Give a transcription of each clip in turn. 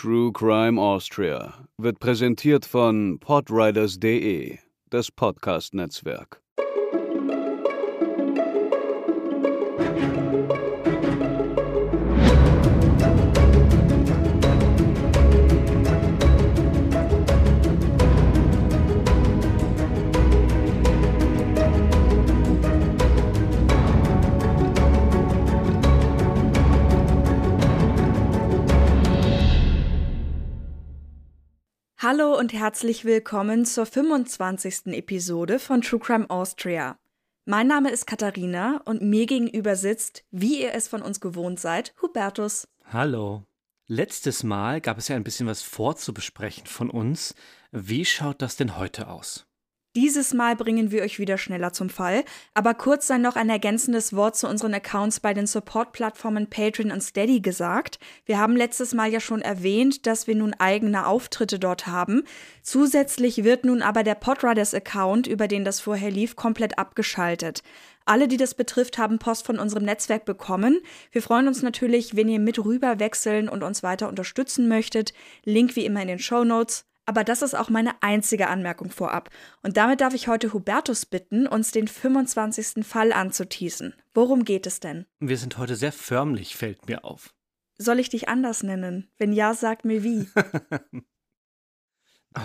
True Crime Austria wird präsentiert von podriders.de, das Podcast-Netzwerk. Hallo und herzlich willkommen zur 25. Episode von True Crime Austria. Mein Name ist Katharina und mir gegenüber sitzt, wie ihr es von uns gewohnt seid, Hubertus. Hallo. Letztes Mal gab es ja ein bisschen was vorzubesprechen von uns. Wie schaut das denn heute aus? Dieses Mal bringen wir euch wieder schneller zum Fall, aber kurz sei noch ein ergänzendes Wort zu unseren Accounts bei den Support-Plattformen Patreon und Steady gesagt. Wir haben letztes Mal ja schon erwähnt, dass wir nun eigene Auftritte dort haben. Zusätzlich wird nun aber der Podriders-Account, über den das vorher lief, komplett abgeschaltet. Alle, die das betrifft, haben Post von unserem Netzwerk bekommen. Wir freuen uns natürlich, wenn ihr mit rüber wechseln und uns weiter unterstützen möchtet. Link wie immer in den Show Notes. Aber das ist auch meine einzige Anmerkung vorab. Und damit darf ich heute Hubertus bitten, uns den 25. Fall anzuteasen. Worum geht es denn? Wir sind heute sehr förmlich, fällt mir auf. Soll ich dich anders nennen? Wenn ja, sag mir wie.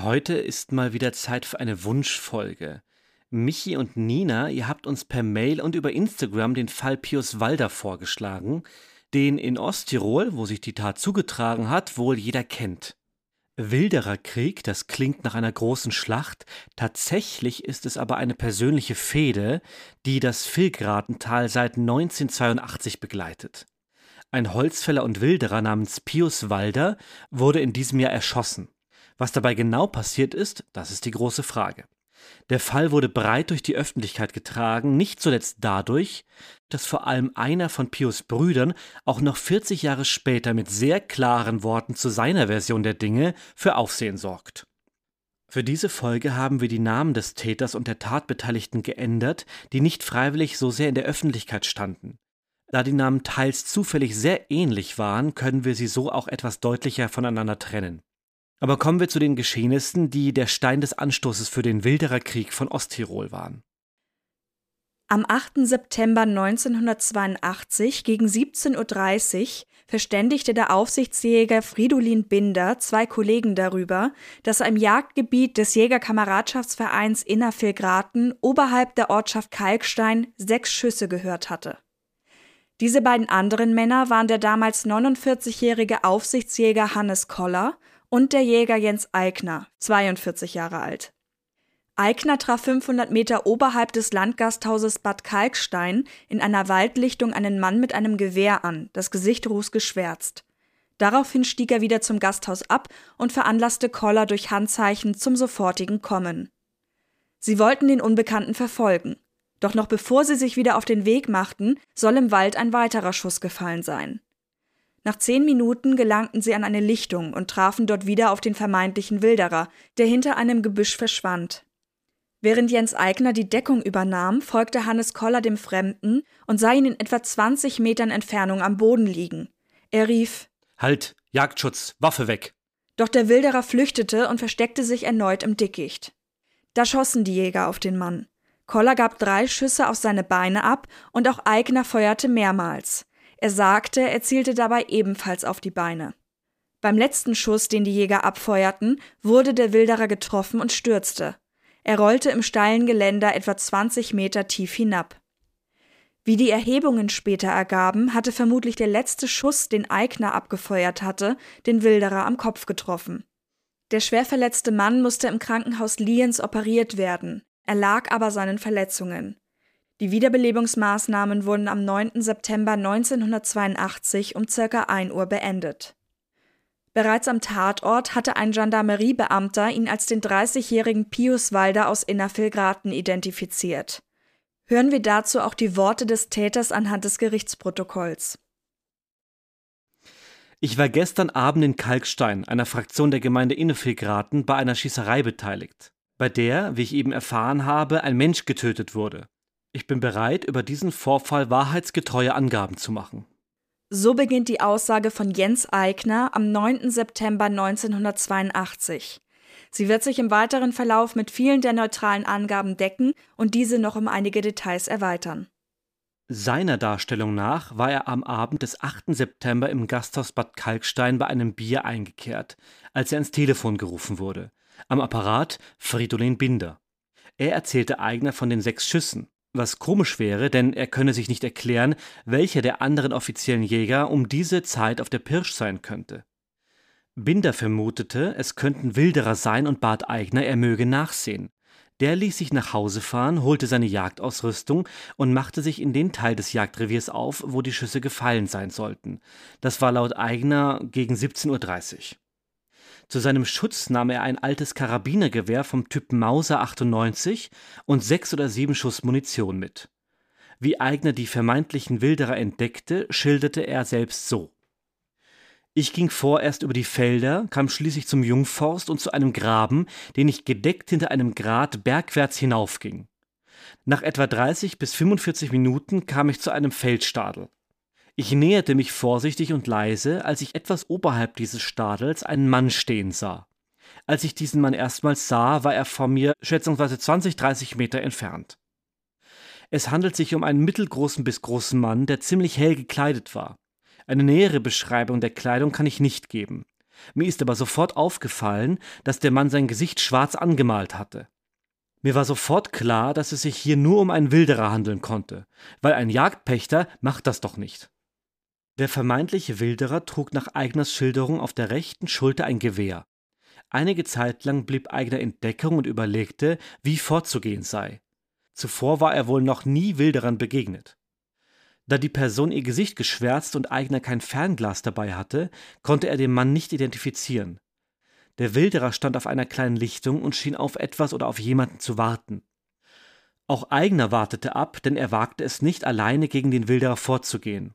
heute ist mal wieder Zeit für eine Wunschfolge. Michi und Nina, ihr habt uns per Mail und über Instagram den Fall Pius Walder vorgeschlagen, den in Osttirol, wo sich die Tat zugetragen hat, wohl jeder kennt. Wilderer Krieg, das klingt nach einer großen Schlacht, tatsächlich ist es aber eine persönliche Fehde, die das Vilgratental seit 1982 begleitet. Ein Holzfäller und Wilderer namens Pius Walder wurde in diesem Jahr erschossen. Was dabei genau passiert ist, das ist die große Frage. Der Fall wurde breit durch die Öffentlichkeit getragen, nicht zuletzt dadurch, dass vor allem einer von Pius Brüdern auch noch 40 Jahre später mit sehr klaren Worten zu seiner Version der Dinge für Aufsehen sorgt. Für diese Folge haben wir die Namen des Täters und der Tatbeteiligten geändert, die nicht freiwillig so sehr in der Öffentlichkeit standen. Da die Namen teils zufällig sehr ähnlich waren, können wir sie so auch etwas deutlicher voneinander trennen. Aber kommen wir zu den Geschehnissen, die der Stein des Anstoßes für den Wilderer Krieg von Osttirol waren. Am 8. September 1982 gegen 17.30 Uhr verständigte der Aufsichtsjäger Fridolin Binder zwei Kollegen darüber, dass er im Jagdgebiet des Jägerkameradschaftsvereins Innervillgraten oberhalb der Ortschaft Kalkstein sechs Schüsse gehört hatte. Diese beiden anderen Männer waren der damals 49-jährige Aufsichtsjäger Hannes Koller und der Jäger Jens Eigner, 42 Jahre alt. Eigner traf 500 Meter oberhalb des Landgasthauses Bad Kalkstein in einer Waldlichtung einen Mann mit einem Gewehr an, das Gesicht rußgeschwärzt. Daraufhin stieg er wieder zum Gasthaus ab und veranlasste Koller durch Handzeichen zum sofortigen Kommen. Sie wollten den Unbekannten verfolgen. Doch noch bevor sie sich wieder auf den Weg machten, soll im Wald ein weiterer Schuss gefallen sein. Nach zehn Minuten gelangten sie an eine Lichtung und trafen dort wieder auf den vermeintlichen Wilderer, der hinter einem Gebüsch verschwand. Während Jens Eigner die Deckung übernahm, folgte Hannes Koller dem Fremden und sah ihn in etwa 20 Metern Entfernung am Boden liegen. Er rief Halt, Jagdschutz, Waffe weg. Doch der Wilderer flüchtete und versteckte sich erneut im Dickicht. Da schossen die Jäger auf den Mann. Koller gab drei Schüsse auf seine Beine ab und auch Eigner feuerte mehrmals. Er sagte, er zielte dabei ebenfalls auf die Beine. Beim letzten Schuss, den die Jäger abfeuerten, wurde der Wilderer getroffen und stürzte. Er rollte im steilen Geländer etwa 20 Meter tief hinab. Wie die Erhebungen später ergaben, hatte vermutlich der letzte Schuss, den Eigner abgefeuert hatte, den Wilderer am Kopf getroffen. Der schwer verletzte Mann musste im Krankenhaus Liens operiert werden, erlag aber seinen Verletzungen. Die Wiederbelebungsmaßnahmen wurden am 9. September 1982 um circa 1 Uhr beendet. Bereits am Tatort hatte ein Gendarmeriebeamter ihn als den 30-jährigen Pius Walder aus Innervillgraten identifiziert. Hören wir dazu auch die Worte des Täters anhand des Gerichtsprotokolls. Ich war gestern Abend in Kalkstein, einer Fraktion der Gemeinde Innevillgraten, bei einer Schießerei beteiligt, bei der, wie ich eben erfahren habe, ein Mensch getötet wurde. Ich bin bereit, über diesen Vorfall wahrheitsgetreue Angaben zu machen. So beginnt die Aussage von Jens Eigner am 9. September 1982. Sie wird sich im weiteren Verlauf mit vielen der neutralen Angaben decken und diese noch um einige Details erweitern. Seiner Darstellung nach war er am Abend des 8. September im Gasthaus Bad Kalkstein bei einem Bier eingekehrt, als er ins Telefon gerufen wurde. Am Apparat Fridolin Binder. Er erzählte Eigner von den sechs Schüssen, was komisch wäre, denn er könne sich nicht erklären, welcher der anderen offiziellen Jäger um diese Zeit auf der Pirsch sein könnte. Binder vermutete, es könnten Wilderer sein und bat Eigner, er möge nachsehen. Der ließ sich nach Hause fahren, holte seine Jagdausrüstung und machte sich in den Teil des Jagdreviers auf, wo die Schüsse gefallen sein sollten. Das war laut Eigner gegen 17.30 Uhr. Zu seinem Schutz nahm er ein altes Karabinergewehr vom Typ Mauser 98 und sechs oder sieben Schuss Munition mit. Wie Eigner die vermeintlichen Wilderer entdeckte, schilderte er selbst so. Ich ging vorerst über die Felder, kam schließlich zum Jungforst und zu einem Graben, den ich gedeckt hinter einem Grat bergwärts hinaufging. Nach etwa 30 bis 45 Minuten kam ich zu einem Feldstadel. Ich näherte mich vorsichtig und leise, als ich etwas oberhalb dieses Stadels einen Mann stehen sah. Als ich diesen Mann erstmals sah, war er vor mir schätzungsweise 20, 30 Meter entfernt. Es handelt sich um einen mittelgroßen bis großen Mann, der ziemlich hell gekleidet war. Eine nähere Beschreibung der Kleidung kann ich nicht geben. Mir ist aber sofort aufgefallen, dass der Mann sein Gesicht schwarz angemalt hatte. Mir war sofort klar, dass es sich hier nur um einen Wilderer handeln konnte, weil ein Jagdpächter macht das doch nicht. Der vermeintliche Wilderer trug nach Eigners Schilderung auf der rechten Schulter ein Gewehr. Einige Zeit lang blieb Eigner in Deckung und überlegte, wie vorzugehen sei. Zuvor war er wohl noch nie Wilderern begegnet. Da die Person ihr Gesicht geschwärzt und Eigner kein Fernglas dabei hatte, konnte er den Mann nicht identifizieren. Der Wilderer stand auf einer kleinen Lichtung und schien auf etwas oder auf jemanden zu warten. Auch Eigner wartete ab, denn er wagte es nicht, alleine gegen den Wilderer vorzugehen.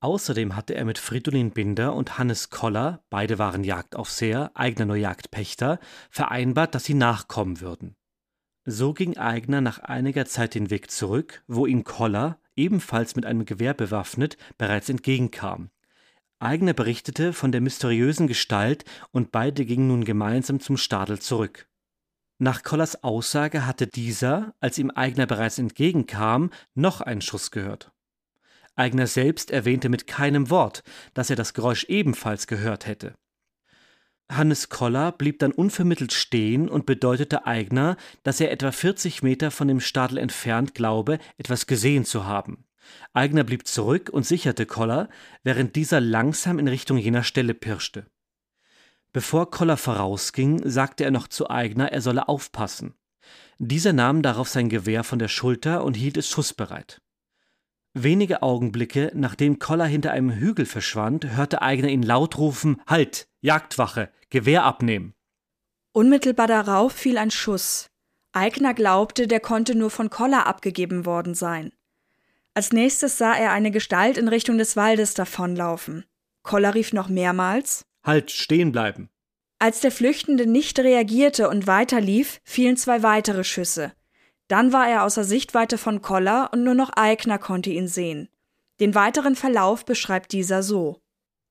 Außerdem hatte er mit Fridolin Binder und Hannes Koller, beide waren Jagdaufseher, Eigner nur Jagdpächter, vereinbart, dass sie nachkommen würden. So ging Eigner nach einiger Zeit den Weg zurück, wo ihm Koller, ebenfalls mit einem Gewehr bewaffnet, bereits entgegenkam. Eigner berichtete von der mysteriösen Gestalt und beide gingen nun gemeinsam zum Stadel zurück. Nach Kollers Aussage hatte dieser, als ihm Eigner bereits entgegenkam, noch einen Schuss gehört. Eigner selbst erwähnte mit keinem Wort, dass er das Geräusch ebenfalls gehört hätte. Hannes Koller blieb dann unvermittelt stehen und bedeutete Eigner, dass er etwa 40 Meter von dem Stadel entfernt glaube, etwas gesehen zu haben. Eigner blieb zurück und sicherte Koller, während dieser langsam in Richtung jener Stelle pirschte. Bevor Koller vorausging, sagte er noch zu Eigner, er solle aufpassen. Dieser nahm darauf sein Gewehr von der Schulter und hielt es schussbereit. Wenige Augenblicke, nachdem Koller hinter einem Hügel verschwand, hörte Eigner ihn laut rufen: Halt! Jagdwache! Gewehr abnehmen! Unmittelbar darauf fiel ein Schuss. Eigner glaubte, der konnte nur von Koller abgegeben worden sein. Als nächstes sah er eine Gestalt in Richtung des Waldes davonlaufen. Koller rief noch mehrmals: Halt, stehen bleiben! Als der Flüchtende nicht reagierte und weiterlief, fielen zwei weitere Schüsse. Dann war er außer Sichtweite von Koller und nur noch Eigner konnte ihn sehen. Den weiteren Verlauf beschreibt dieser so.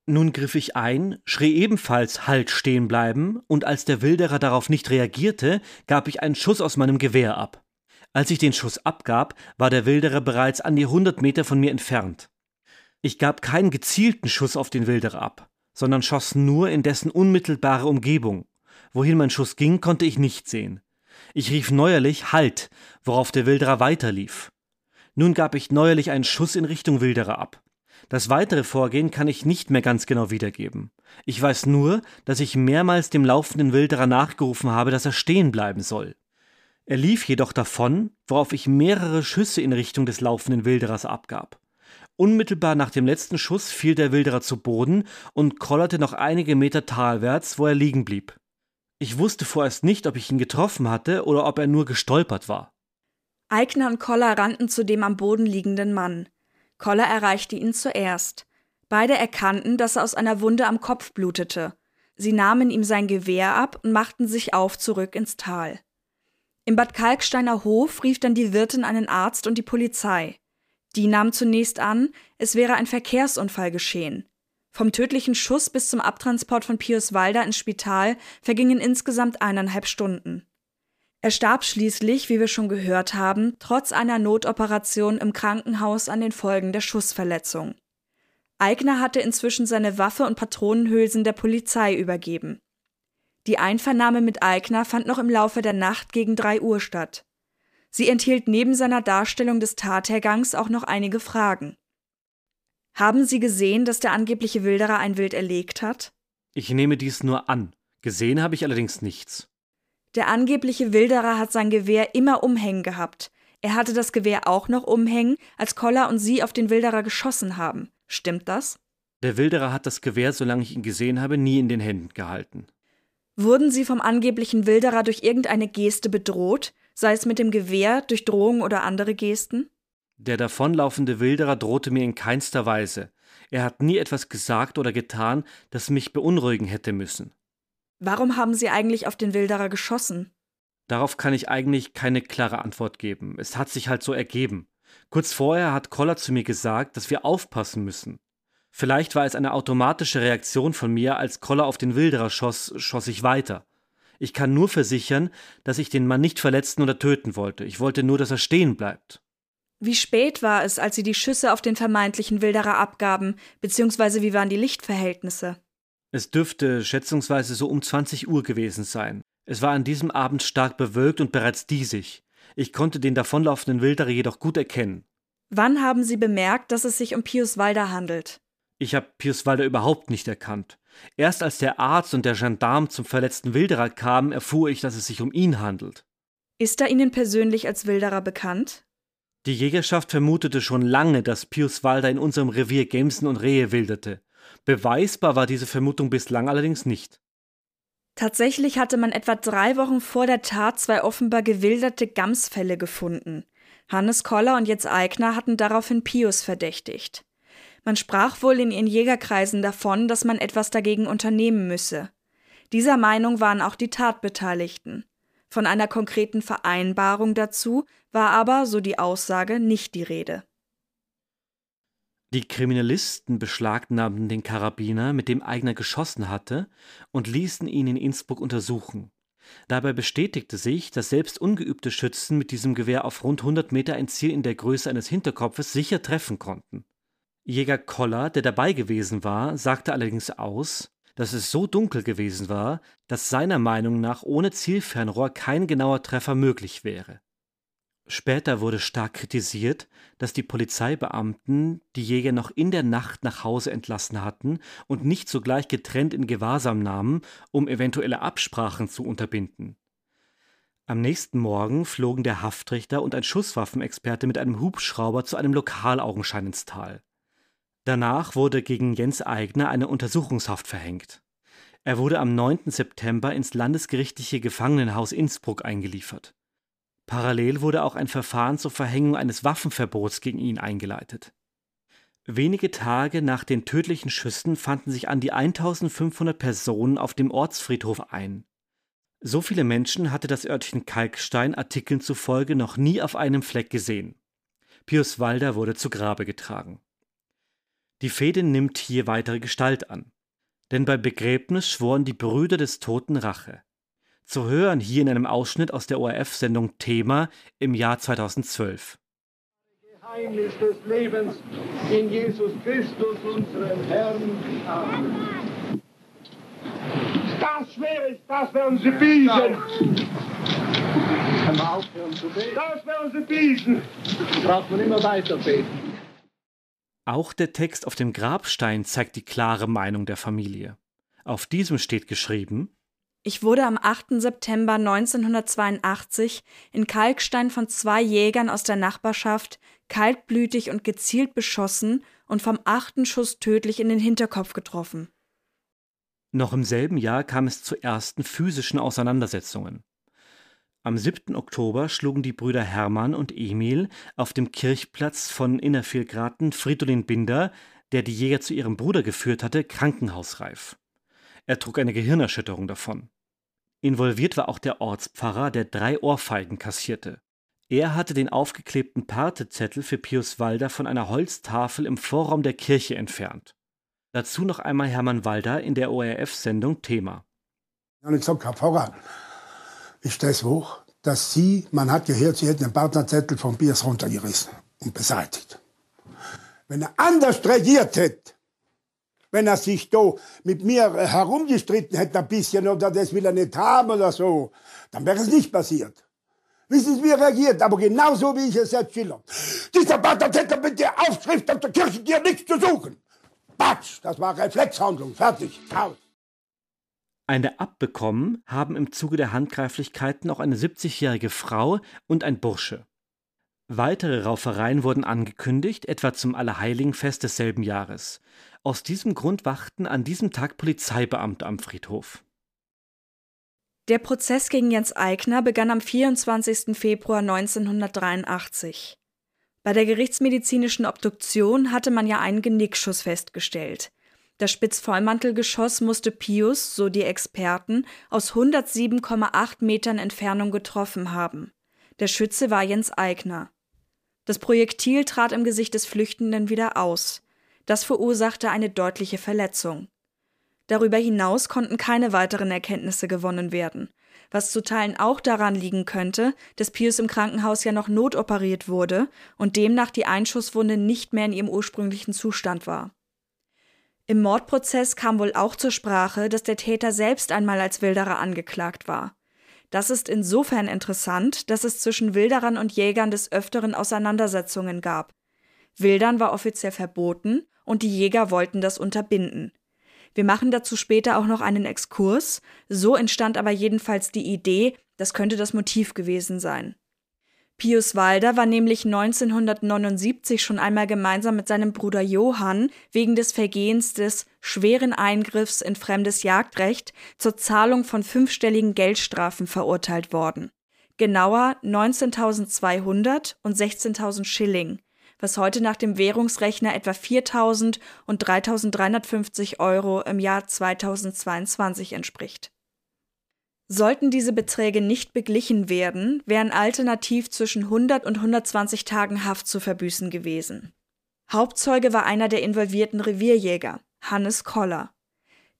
Nun griff ich ein, schrie ebenfalls Halt stehen bleiben, und als der Wilderer darauf nicht reagierte, gab ich einen Schuss aus meinem Gewehr ab. Als ich den Schuss abgab, war der Wilderer bereits an die hundert Meter von mir entfernt. Ich gab keinen gezielten Schuss auf den Wilderer ab, sondern schoss nur in dessen unmittelbare Umgebung. Wohin mein Schuss ging, konnte ich nicht sehen. Ich rief neuerlich Halt, worauf der Wilderer weiterlief. Nun gab ich neuerlich einen Schuss in Richtung Wilderer ab. Das weitere Vorgehen kann ich nicht mehr ganz genau wiedergeben. Ich weiß nur, dass ich mehrmals dem laufenden Wilderer nachgerufen habe, dass er stehen bleiben soll. Er lief jedoch davon, worauf ich mehrere Schüsse in Richtung des laufenden Wilderers abgab. Unmittelbar nach dem letzten Schuss fiel der Wilderer zu Boden und kollerte noch einige Meter talwärts, wo er liegen blieb. Ich wusste vorerst nicht, ob ich ihn getroffen hatte oder ob er nur gestolpert war. Eigner und Koller rannten zu dem am Boden liegenden Mann. Koller erreichte ihn zuerst. Beide erkannten, dass er aus einer Wunde am Kopf blutete. Sie nahmen ihm sein Gewehr ab und machten sich auf zurück ins Tal. Im Bad Kalksteiner Hof rief dann die Wirtin einen Arzt und die Polizei. Die nahm zunächst an, es wäre ein Verkehrsunfall geschehen. Vom tödlichen Schuss bis zum Abtransport von Pius Walder ins Spital vergingen insgesamt eineinhalb Stunden. Er starb schließlich, wie wir schon gehört haben, trotz einer Notoperation im Krankenhaus an den Folgen der Schussverletzung. Eigner hatte inzwischen seine Waffe und Patronenhülsen der Polizei übergeben. Die Einvernahme mit Eigner fand noch im Laufe der Nacht gegen drei Uhr statt. Sie enthielt neben seiner Darstellung des Tathergangs auch noch einige Fragen. Haben Sie gesehen, dass der angebliche Wilderer ein Wild erlegt hat? Ich nehme dies nur an. Gesehen habe ich allerdings nichts. Der angebliche Wilderer hat sein Gewehr immer umhängen gehabt. Er hatte das Gewehr auch noch umhängen, als Koller und Sie auf den Wilderer geschossen haben. Stimmt das? Der Wilderer hat das Gewehr, solange ich ihn gesehen habe, nie in den Händen gehalten. Wurden Sie vom angeblichen Wilderer durch irgendeine Geste bedroht, sei es mit dem Gewehr, durch Drohungen oder andere Gesten? Der davonlaufende Wilderer drohte mir in keinster Weise. Er hat nie etwas gesagt oder getan, das mich beunruhigen hätte müssen. Warum haben Sie eigentlich auf den Wilderer geschossen? Darauf kann ich eigentlich keine klare Antwort geben. Es hat sich halt so ergeben. Kurz vorher hat Koller zu mir gesagt, dass wir aufpassen müssen. Vielleicht war es eine automatische Reaktion von mir, als Koller auf den Wilderer schoss, schoss ich weiter. Ich kann nur versichern, dass ich den Mann nicht verletzen oder töten wollte. Ich wollte nur, dass er stehen bleibt. Wie spät war es, als Sie die Schüsse auf den vermeintlichen Wilderer abgaben, beziehungsweise wie waren die Lichtverhältnisse? Es dürfte schätzungsweise so um 20 Uhr gewesen sein. Es war an diesem Abend stark bewölkt und bereits diesig. Ich konnte den davonlaufenden Wilderer jedoch gut erkennen. Wann haben Sie bemerkt, dass es sich um Pius Walder handelt? Ich habe Pius Walder überhaupt nicht erkannt. Erst als der Arzt und der Gendarm zum verletzten Wilderer kamen, erfuhr ich, dass es sich um ihn handelt. Ist er Ihnen persönlich als Wilderer bekannt? Die Jägerschaft vermutete schon lange, dass Pius Walder in unserem Revier Gemsen und Rehe wilderte. Beweisbar war diese Vermutung bislang allerdings nicht. Tatsächlich hatte man etwa drei Wochen vor der Tat zwei offenbar gewilderte Gamsfälle gefunden. Hannes Koller und Jens Eigner hatten daraufhin Pius verdächtigt. Man sprach wohl in ihren Jägerkreisen davon, dass man etwas dagegen unternehmen müsse. Dieser Meinung waren auch die Tatbeteiligten. Von einer konkreten Vereinbarung dazu war aber, so die Aussage, nicht die Rede. Die Kriminalisten beschlagnahmen den Karabiner, mit dem Eigner geschossen hatte, und ließen ihn in Innsbruck untersuchen. Dabei bestätigte sich, dass selbst ungeübte Schützen mit diesem Gewehr auf rund 100 Meter ein Ziel in der Größe eines Hinterkopfes sicher treffen konnten. Jäger Koller, der dabei gewesen war, sagte allerdings aus, dass es so dunkel gewesen war, dass seiner Meinung nach ohne Zielfernrohr kein genauer Treffer möglich wäre. Später wurde stark kritisiert, dass die Polizeibeamten die Jäger noch in der Nacht nach Hause entlassen hatten und nicht sogleich getrennt in Gewahrsam nahmen, um eventuelle Absprachen zu unterbinden. Am nächsten Morgen flogen der Haftrichter und ein Schusswaffenexperte mit einem Hubschrauber zu einem Lokalaugenschein ins Tal. Danach wurde gegen Jens Eigner eine Untersuchungshaft verhängt. Er wurde am 9. September ins landesgerichtliche Gefangenenhaus Innsbruck eingeliefert. Parallel wurde auch ein Verfahren zur Verhängung eines Waffenverbots gegen ihn eingeleitet. Wenige Tage nach den tödlichen Schüssen fanden sich an die 1500 Personen auf dem Ortsfriedhof ein. So viele Menschen hatte das Örtchen Kalkstein Artikeln zufolge noch nie auf einem Fleck gesehen. Pius Walder wurde zu Grabe getragen. Die Fehde nimmt hier weitere Gestalt an. Denn beim Begräbnis schworen die Brüder des Toten Rache. Zu hören hier in einem Ausschnitt aus der ORF-Sendung Thema im Jahr 2012. Geheimnis des Lebens in Jesus Christus, unserem Herrn. Amen. Das schwer ist, das werden sie biesen. Das werden sie biesen. Braucht man immer weiter beten. Auch der Text auf dem Grabstein zeigt die klare Meinung der Familie. Auf diesem steht geschrieben: Ich wurde am 8. September 1982 in Kalkstein von zwei Jägern aus der Nachbarschaft kaltblütig und gezielt beschossen und vom achten Schuss tödlich in den Hinterkopf getroffen. Noch im selben Jahr kam es zu ersten physischen Auseinandersetzungen. Am 7. Oktober schlugen die Brüder Hermann und Emil auf dem Kirchplatz von Innervillgraten Fridolin Binder, der die Jäger zu ihrem Bruder geführt hatte, krankenhausreif. Er trug eine Gehirnerschütterung davon. Involviert war auch der Ortspfarrer, der drei Ohrfeigen kassierte. Er hatte den aufgeklebten Partezettel für Pius Walder von einer Holztafel im Vorraum der Kirche entfernt. Dazu noch einmal Hermann Walder in der ORF-Sendung Thema. Und ich gesagt, Herr Pfarrer, ist das hoch, dass Sie, man hat gehört, Sie hätten den Partnerzettel vom Biers runtergerissen und beseitigt. Wenn er anders reagiert hätte, wenn er sich da mit mir herumgestritten hätte ein bisschen oder das will er nicht haben oder so, dann wäre es nicht passiert. Wissen Sie, wie er reagiert? Aber genauso wie ich es jetzt schiller. Dieser Partnerzettel mit der Aufschrift auf der Kirche, hat nichts zu suchen. Batsch, das war Reflexhandlung. Fertig. Aus. Eine abbekommen haben im Zuge der Handgreiflichkeiten auch eine 70-jährige Frau und ein Bursche. Weitere Raufereien wurden angekündigt, etwa zum Allerheiligenfest desselben Jahres. Aus diesem Grund wachten an diesem Tag Polizeibeamte am Friedhof. Der Prozess gegen Jens Eigner begann am 24. Februar 1983. Bei der gerichtsmedizinischen Obduktion hatte man ja einen Genickschuss festgestellt. Das Spitzvollmantelgeschoss musste Pius, so die Experten, aus 107,8 Metern Entfernung getroffen haben. Der Schütze war Jens Eigner. Das Projektil trat im Gesicht des Flüchtenden wieder aus. Das verursachte eine deutliche Verletzung. Darüber hinaus konnten keine weiteren Erkenntnisse gewonnen werden, was zu Teilen auch daran liegen könnte, dass Pius im Krankenhaus ja noch notoperiert wurde und demnach die Einschusswunde nicht mehr in ihrem ursprünglichen Zustand war. Im Mordprozess kam wohl auch zur Sprache, dass der Täter selbst einmal als Wilderer angeklagt war. Das ist insofern interessant, dass es zwischen Wilderern und Jägern des Öfteren Auseinandersetzungen gab. Wildern war offiziell verboten und die Jäger wollten das unterbinden. Wir machen dazu später auch noch einen Exkurs, so entstand aber jedenfalls die Idee, das könnte das Motiv gewesen sein. Pius Walder war nämlich 1979 schon einmal gemeinsam mit seinem Bruder Johann wegen des Vergehens des schweren Eingriffs in fremdes Jagdrecht zur Zahlung von fünfstelligen Geldstrafen verurteilt worden. Genauer 19.200 und 16.000 Schilling, was heute nach dem Währungsrechner etwa 4.000 und 3.350 Euro im Jahr 2022 entspricht. Sollten diese Beträge nicht beglichen werden, wären alternativ zwischen 100 und 120 Tagen Haft zu verbüßen gewesen. Hauptzeuge war einer der involvierten Revierjäger, Hannes Koller.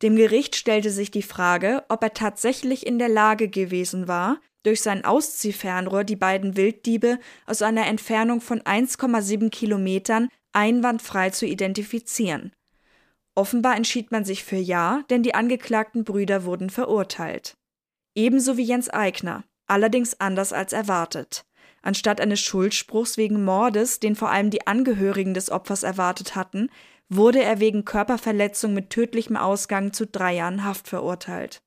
Dem Gericht stellte sich die Frage, ob er tatsächlich in der Lage gewesen war, durch sein Ausziehfernrohr die beiden Wilddiebe aus einer Entfernung von 1,7 Kilometern einwandfrei zu identifizieren. Offenbar entschied man sich für Ja, denn die angeklagten Brüder wurden verurteilt ebenso wie Jens Eigner, allerdings anders als erwartet. Anstatt eines Schuldspruchs wegen Mordes, den vor allem die Angehörigen des Opfers erwartet hatten, wurde er wegen Körperverletzung mit tödlichem Ausgang zu drei Jahren Haft verurteilt.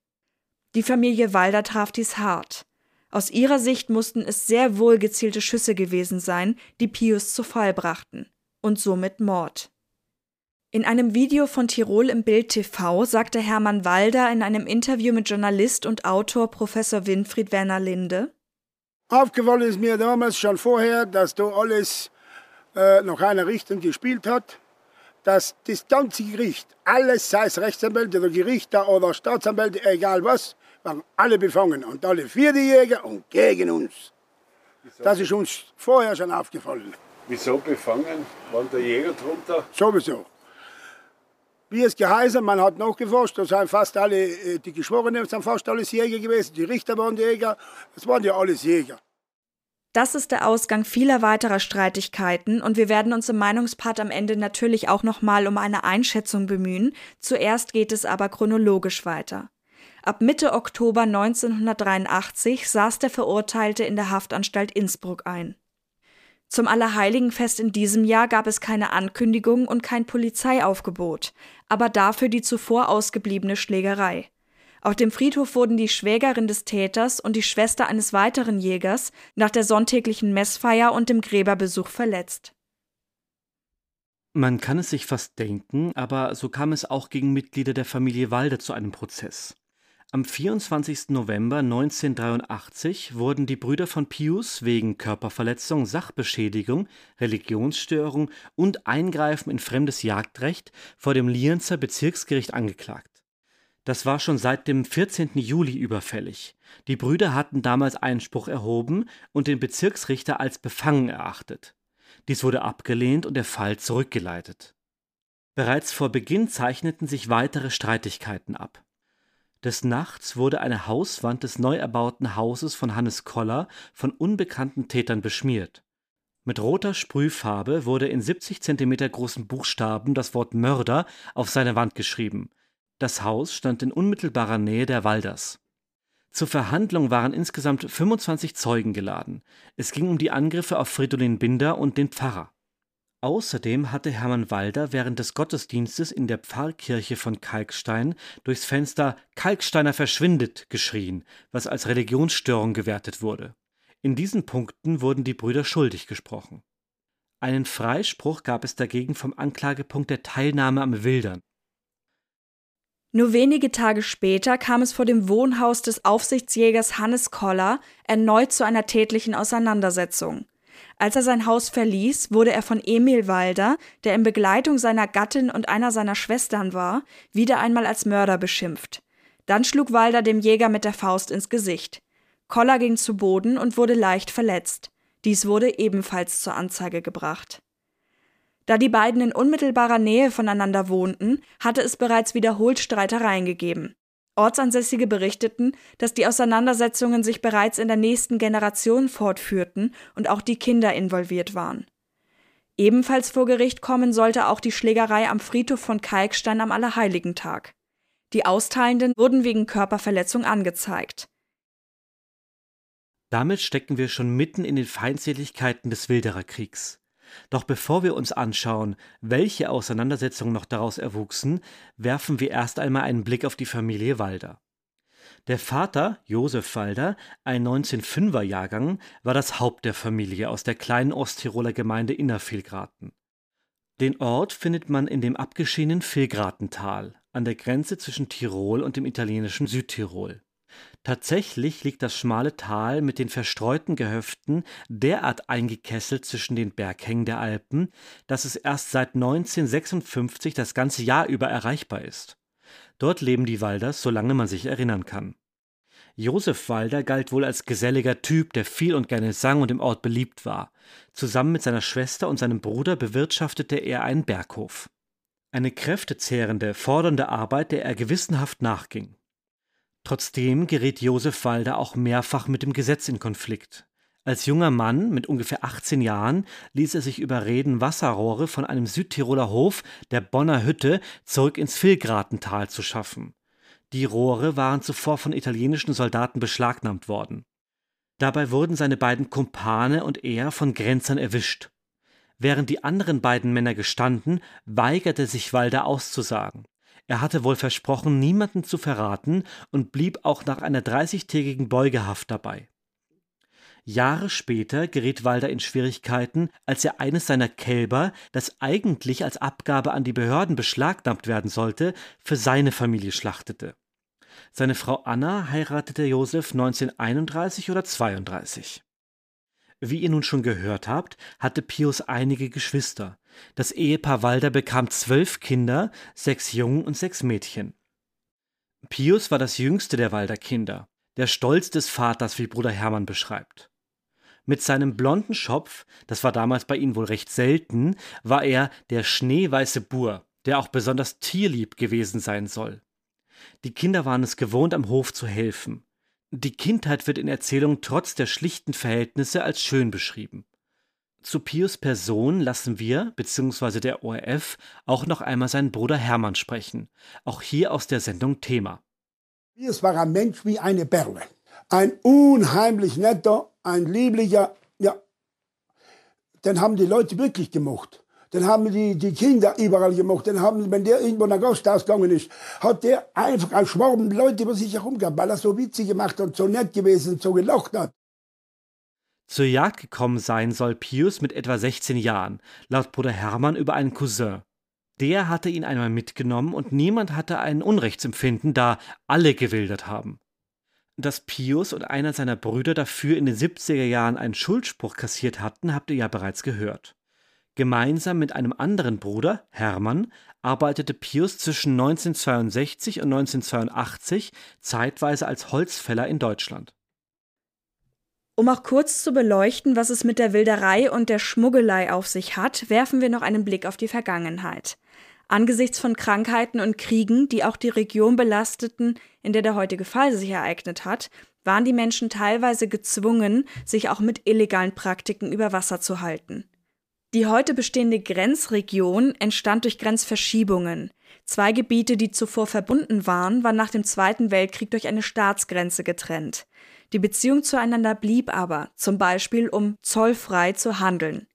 Die Familie Walder traf dies hart. Aus ihrer Sicht mussten es sehr wohl gezielte Schüsse gewesen sein, die Pius zu Fall brachten. Und somit Mord. In einem Video von Tirol im Bild TV sagte Hermann Walder in einem Interview mit Journalist und Autor Professor Winfried Werner Linde: Aufgefallen ist mir damals schon vorher, dass da alles äh, nach einer Richtung gespielt hat. Dass das ganze Gericht, alles, sei es Rechtsanwälte oder Gerichter oder Staatsanwälte, egal was, waren alle befangen und alle vier die Jäger und gegen uns. Das ist uns vorher schon aufgefallen. Wieso befangen? Waren der Jäger drunter? Sowieso. Wie es geheißen, man hat nachgeforscht, da sind fast alle, äh, die Geschworenen sind fast alles Jäger gewesen, die Richter waren Jäger, es waren ja alles Jäger. Das ist der Ausgang vieler weiterer Streitigkeiten und wir werden uns im Meinungspart am Ende natürlich auch nochmal um eine Einschätzung bemühen. Zuerst geht es aber chronologisch weiter. Ab Mitte Oktober 1983 saß der Verurteilte in der Haftanstalt Innsbruck ein. Zum Allerheiligenfest in diesem Jahr gab es keine Ankündigung und kein Polizeiaufgebot, aber dafür die zuvor ausgebliebene Schlägerei. Auf dem Friedhof wurden die Schwägerin des Täters und die Schwester eines weiteren Jägers nach der sonntäglichen Messfeier und dem Gräberbesuch verletzt. Man kann es sich fast denken, aber so kam es auch gegen Mitglieder der Familie Walde zu einem Prozess. Am 24. November 1983 wurden die Brüder von Pius wegen Körperverletzung, Sachbeschädigung, Religionsstörung und Eingreifen in fremdes Jagdrecht vor dem Lienzer Bezirksgericht angeklagt. Das war schon seit dem 14. Juli überfällig. Die Brüder hatten damals Einspruch erhoben und den Bezirksrichter als befangen erachtet. Dies wurde abgelehnt und der Fall zurückgeleitet. Bereits vor Beginn zeichneten sich weitere Streitigkeiten ab. Des Nachts wurde eine Hauswand des neu erbauten Hauses von Hannes Koller von unbekannten Tätern beschmiert. Mit roter Sprühfarbe wurde in 70 Zentimeter großen Buchstaben das Wort Mörder auf seine Wand geschrieben. Das Haus stand in unmittelbarer Nähe der Walders. Zur Verhandlung waren insgesamt 25 Zeugen geladen. Es ging um die Angriffe auf Fridolin Binder und den Pfarrer. Außerdem hatte Hermann Walder während des Gottesdienstes in der Pfarrkirche von Kalkstein durchs Fenster Kalksteiner verschwindet geschrien, was als Religionsstörung gewertet wurde. In diesen Punkten wurden die Brüder schuldig gesprochen. Einen Freispruch gab es dagegen vom Anklagepunkt der Teilnahme am Wildern. Nur wenige Tage später kam es vor dem Wohnhaus des Aufsichtsjägers Hannes Koller erneut zu einer tätlichen Auseinandersetzung. Als er sein Haus verließ, wurde er von Emil Walder, der in Begleitung seiner Gattin und einer seiner Schwestern war, wieder einmal als Mörder beschimpft. Dann schlug Walder dem Jäger mit der Faust ins Gesicht. Koller ging zu Boden und wurde leicht verletzt. Dies wurde ebenfalls zur Anzeige gebracht. Da die beiden in unmittelbarer Nähe voneinander wohnten, hatte es bereits wiederholt Streitereien gegeben. Ortsansässige berichteten, dass die Auseinandersetzungen sich bereits in der nächsten Generation fortführten und auch die Kinder involviert waren. Ebenfalls vor Gericht kommen sollte auch die Schlägerei am Friedhof von Kalkstein am Allerheiligentag. Die Austeilenden wurden wegen Körperverletzung angezeigt. Damit stecken wir schon mitten in den Feindseligkeiten des Wildererkriegs. Doch bevor wir uns anschauen, welche Auseinandersetzungen noch daraus erwuchsen, werfen wir erst einmal einen Blick auf die Familie Walder. Der Vater, Josef Walder, ein 1905er Jahrgang, war das Haupt der Familie aus der kleinen Osttiroler Gemeinde Innervilgraten. Den Ort findet man in dem abgeschiedenen Vilgratental, an der Grenze zwischen Tirol und dem italienischen Südtirol. Tatsächlich liegt das schmale Tal mit den verstreuten Gehöften derart eingekesselt zwischen den Berghängen der Alpen, dass es erst seit 1956 das ganze Jahr über erreichbar ist. Dort leben die Walders, solange man sich erinnern kann. Josef Walder galt wohl als geselliger Typ, der viel und gerne sang und im Ort beliebt war. Zusammen mit seiner Schwester und seinem Bruder bewirtschaftete er einen Berghof. Eine kräftezehrende, fordernde Arbeit, der er gewissenhaft nachging. Trotzdem gerät Josef Walder auch mehrfach mit dem Gesetz in Konflikt. Als junger Mann mit ungefähr 18 Jahren ließ er sich überreden, Wasserrohre von einem Südtiroler Hof der Bonner Hütte zurück ins Vilgratental zu schaffen. Die Rohre waren zuvor von italienischen Soldaten beschlagnahmt worden. Dabei wurden seine beiden Kumpane und er von Grenzern erwischt. Während die anderen beiden Männer gestanden, weigerte sich Walder auszusagen. Er hatte wohl versprochen, niemanden zu verraten und blieb auch nach einer 30-tägigen Beugehaft dabei. Jahre später geriet Walder in Schwierigkeiten, als er eines seiner Kälber, das eigentlich als Abgabe an die Behörden beschlagnahmt werden sollte, für seine Familie schlachtete. Seine Frau Anna heiratete Josef 1931 oder 32. Wie ihr nun schon gehört habt, hatte Pius einige Geschwister. Das Ehepaar Walder bekam zwölf Kinder, sechs Jungen und sechs Mädchen. Pius war das jüngste der Walder Kinder, der Stolz des Vaters, wie Bruder Hermann beschreibt. Mit seinem blonden Schopf, das war damals bei ihm wohl recht selten, war er der schneeweiße Bur, der auch besonders tierlieb gewesen sein soll. Die Kinder waren es gewohnt, am Hof zu helfen. Die Kindheit wird in Erzählungen trotz der schlichten Verhältnisse als schön beschrieben. Zu Pius Person lassen wir, beziehungsweise der ORF, auch noch einmal seinen Bruder Hermann sprechen. Auch hier aus der Sendung Thema. Pius war ein Mensch wie eine Perle. Ein unheimlich netter, ein lieblicher, ja. Den haben die Leute wirklich gemocht. Dann haben die, die Kinder überall gemacht. Dann haben, wenn der irgendwo nach Gast ausgegangen ist, hat der einfach ein Schwarm Leute über sich herum gehabt, weil er so witzig gemacht und so nett gewesen und so gelacht hat. Zur Jagd gekommen sein soll Pius mit etwa 16 Jahren, laut Bruder Hermann über einen Cousin. Der hatte ihn einmal mitgenommen und niemand hatte ein Unrechtsempfinden, da alle gewildert haben. Dass Pius und einer seiner Brüder dafür in den 70er Jahren einen Schuldspruch kassiert hatten, habt ihr ja bereits gehört. Gemeinsam mit einem anderen Bruder, Hermann, arbeitete Pius zwischen 1962 und 1982 zeitweise als Holzfäller in Deutschland. Um auch kurz zu beleuchten, was es mit der Wilderei und der Schmuggelei auf sich hat, werfen wir noch einen Blick auf die Vergangenheit. Angesichts von Krankheiten und Kriegen, die auch die Region belasteten, in der der heutige Fall sich ereignet hat, waren die Menschen teilweise gezwungen, sich auch mit illegalen Praktiken über Wasser zu halten. Die heute bestehende Grenzregion entstand durch Grenzverschiebungen. Zwei Gebiete, die zuvor verbunden waren, waren nach dem Zweiten Weltkrieg durch eine Staatsgrenze getrennt. Die Beziehung zueinander blieb aber, zum Beispiel um zollfrei zu handeln.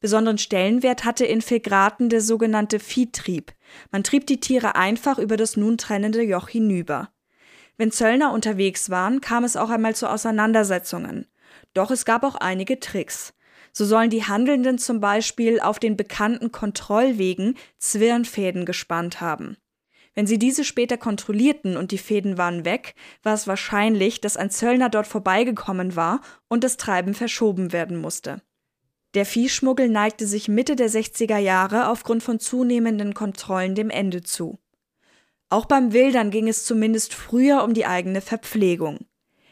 Besonderen Stellenwert hatte in Fegraten der sogenannte Viehtrieb. Man trieb die Tiere einfach über das nun trennende Joch hinüber. Wenn Zöllner unterwegs waren, kam es auch einmal zu Auseinandersetzungen. Doch es gab auch einige Tricks. So sollen die Handelnden zum Beispiel auf den bekannten Kontrollwegen Zwirnfäden gespannt haben. Wenn sie diese später kontrollierten und die Fäden waren weg, war es wahrscheinlich, dass ein Zöllner dort vorbeigekommen war und das Treiben verschoben werden musste. Der Viehschmuggel neigte sich Mitte der 60er Jahre aufgrund von zunehmenden Kontrollen dem Ende zu. Auch beim Wildern ging es zumindest früher um die eigene Verpflegung.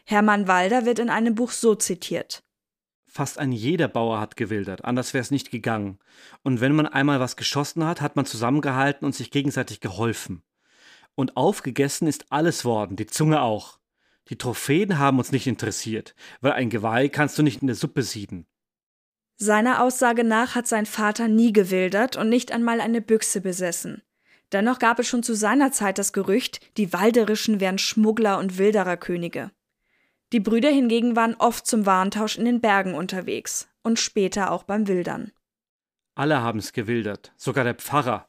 Hermann Walder wird in einem Buch so zitiert. Fast ein jeder Bauer hat gewildert, anders wäre es nicht gegangen. Und wenn man einmal was geschossen hat, hat man zusammengehalten und sich gegenseitig geholfen. Und aufgegessen ist alles worden, die Zunge auch. Die Trophäen haben uns nicht interessiert, weil ein Geweih kannst du nicht in der Suppe sieden. Seiner Aussage nach hat sein Vater nie gewildert und nicht einmal eine Büchse besessen. Dennoch gab es schon zu seiner Zeit das Gerücht, die Walderischen wären Schmuggler und Wildererkönige. Die Brüder hingegen waren oft zum Warentausch in den Bergen unterwegs und später auch beim Wildern. Alle haben's gewildert, sogar der Pfarrer.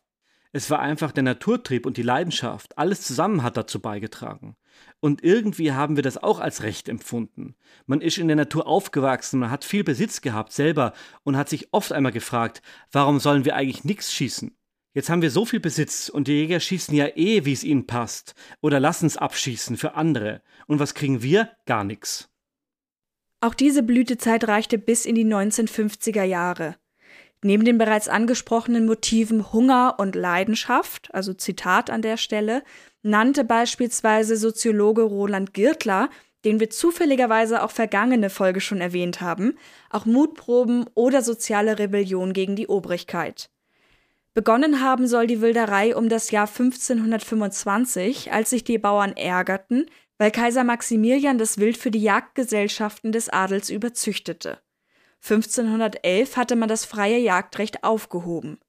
Es war einfach der Naturtrieb und die Leidenschaft, alles zusammen hat dazu beigetragen. Und irgendwie haben wir das auch als Recht empfunden. Man ist in der Natur aufgewachsen, man hat viel Besitz gehabt selber und hat sich oft einmal gefragt, warum sollen wir eigentlich nichts schießen? Jetzt haben wir so viel Besitz und die Jäger schießen ja eh, wie es ihnen passt, oder lassen's abschießen für andere. Und was kriegen wir? Gar nichts. Auch diese Blütezeit reichte bis in die 1950er Jahre. Neben den bereits angesprochenen Motiven Hunger und Leidenschaft, also Zitat an der Stelle, nannte beispielsweise Soziologe Roland Girtler, den wir zufälligerweise auch vergangene Folge schon erwähnt haben, auch Mutproben oder soziale Rebellion gegen die Obrigkeit. Begonnen haben soll die Wilderei um das Jahr 1525, als sich die Bauern ärgerten, weil Kaiser Maximilian das Wild für die Jagdgesellschaften des Adels überzüchtete. 1511 hatte man das freie Jagdrecht aufgehoben.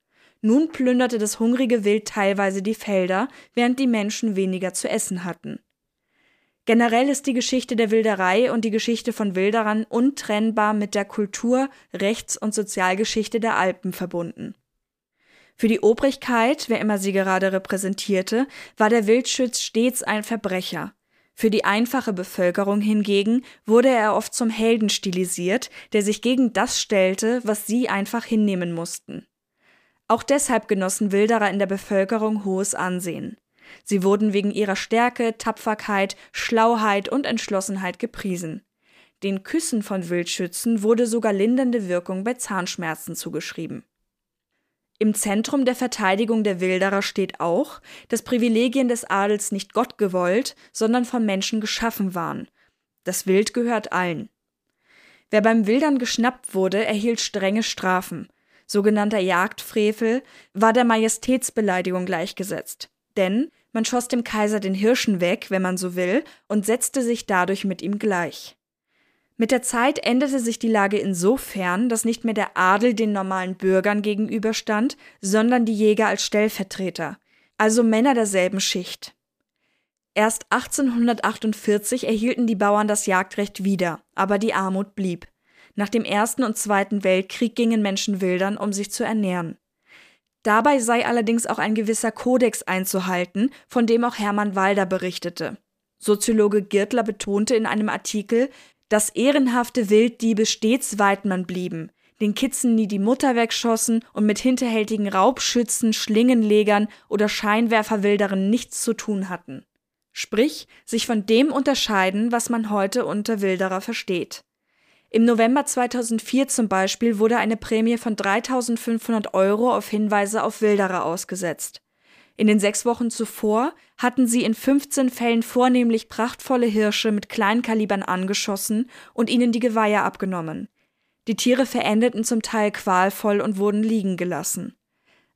Nun plünderte das hungrige Wild teilweise die Felder, während die Menschen weniger zu essen hatten. Generell ist die Geschichte der Wilderei und die Geschichte von Wilderern untrennbar mit der Kultur, Rechts- und Sozialgeschichte der Alpen verbunden. Für die Obrigkeit, wer immer sie gerade repräsentierte, war der Wildschütz stets ein Verbrecher. Für die einfache Bevölkerung hingegen wurde er oft zum Helden stilisiert, der sich gegen das stellte, was sie einfach hinnehmen mussten. Auch deshalb genossen Wilderer in der Bevölkerung hohes Ansehen. Sie wurden wegen ihrer Stärke, Tapferkeit, Schlauheit und Entschlossenheit gepriesen. Den Küssen von Wildschützen wurde sogar lindernde Wirkung bei Zahnschmerzen zugeschrieben. Im Zentrum der Verteidigung der Wilderer steht auch, dass Privilegien des Adels nicht Gott gewollt, sondern vom Menschen geschaffen waren. Das Wild gehört allen. Wer beim Wildern geschnappt wurde, erhielt strenge Strafen. Sogenannter Jagdfrevel war der Majestätsbeleidigung gleichgesetzt. Denn man schoss dem Kaiser den Hirschen weg, wenn man so will, und setzte sich dadurch mit ihm gleich. Mit der Zeit änderte sich die Lage insofern, dass nicht mehr der Adel den normalen Bürgern gegenüberstand, sondern die Jäger als Stellvertreter, also Männer derselben Schicht. Erst 1848 erhielten die Bauern das Jagdrecht wieder, aber die Armut blieb. Nach dem Ersten und Zweiten Weltkrieg gingen Menschen wildern, um sich zu ernähren. Dabei sei allerdings auch ein gewisser Kodex einzuhalten, von dem auch Hermann Walder berichtete. Soziologe Girtler betonte in einem Artikel, dass ehrenhafte Wilddiebe stets Weidmann blieben, den Kitzen nie die Mutter wegschossen und mit hinterhältigen Raubschützen, Schlingenlegern oder Scheinwerferwilderen nichts zu tun hatten. Sprich, sich von dem unterscheiden, was man heute unter Wilderer versteht. Im November 2004 zum Beispiel wurde eine Prämie von 3.500 Euro auf Hinweise auf Wilderer ausgesetzt. In den sechs Wochen zuvor hatten sie in 15 Fällen vornehmlich prachtvolle Hirsche mit Kleinkalibern angeschossen und ihnen die Geweihe abgenommen. Die Tiere verendeten zum Teil qualvoll und wurden liegen gelassen.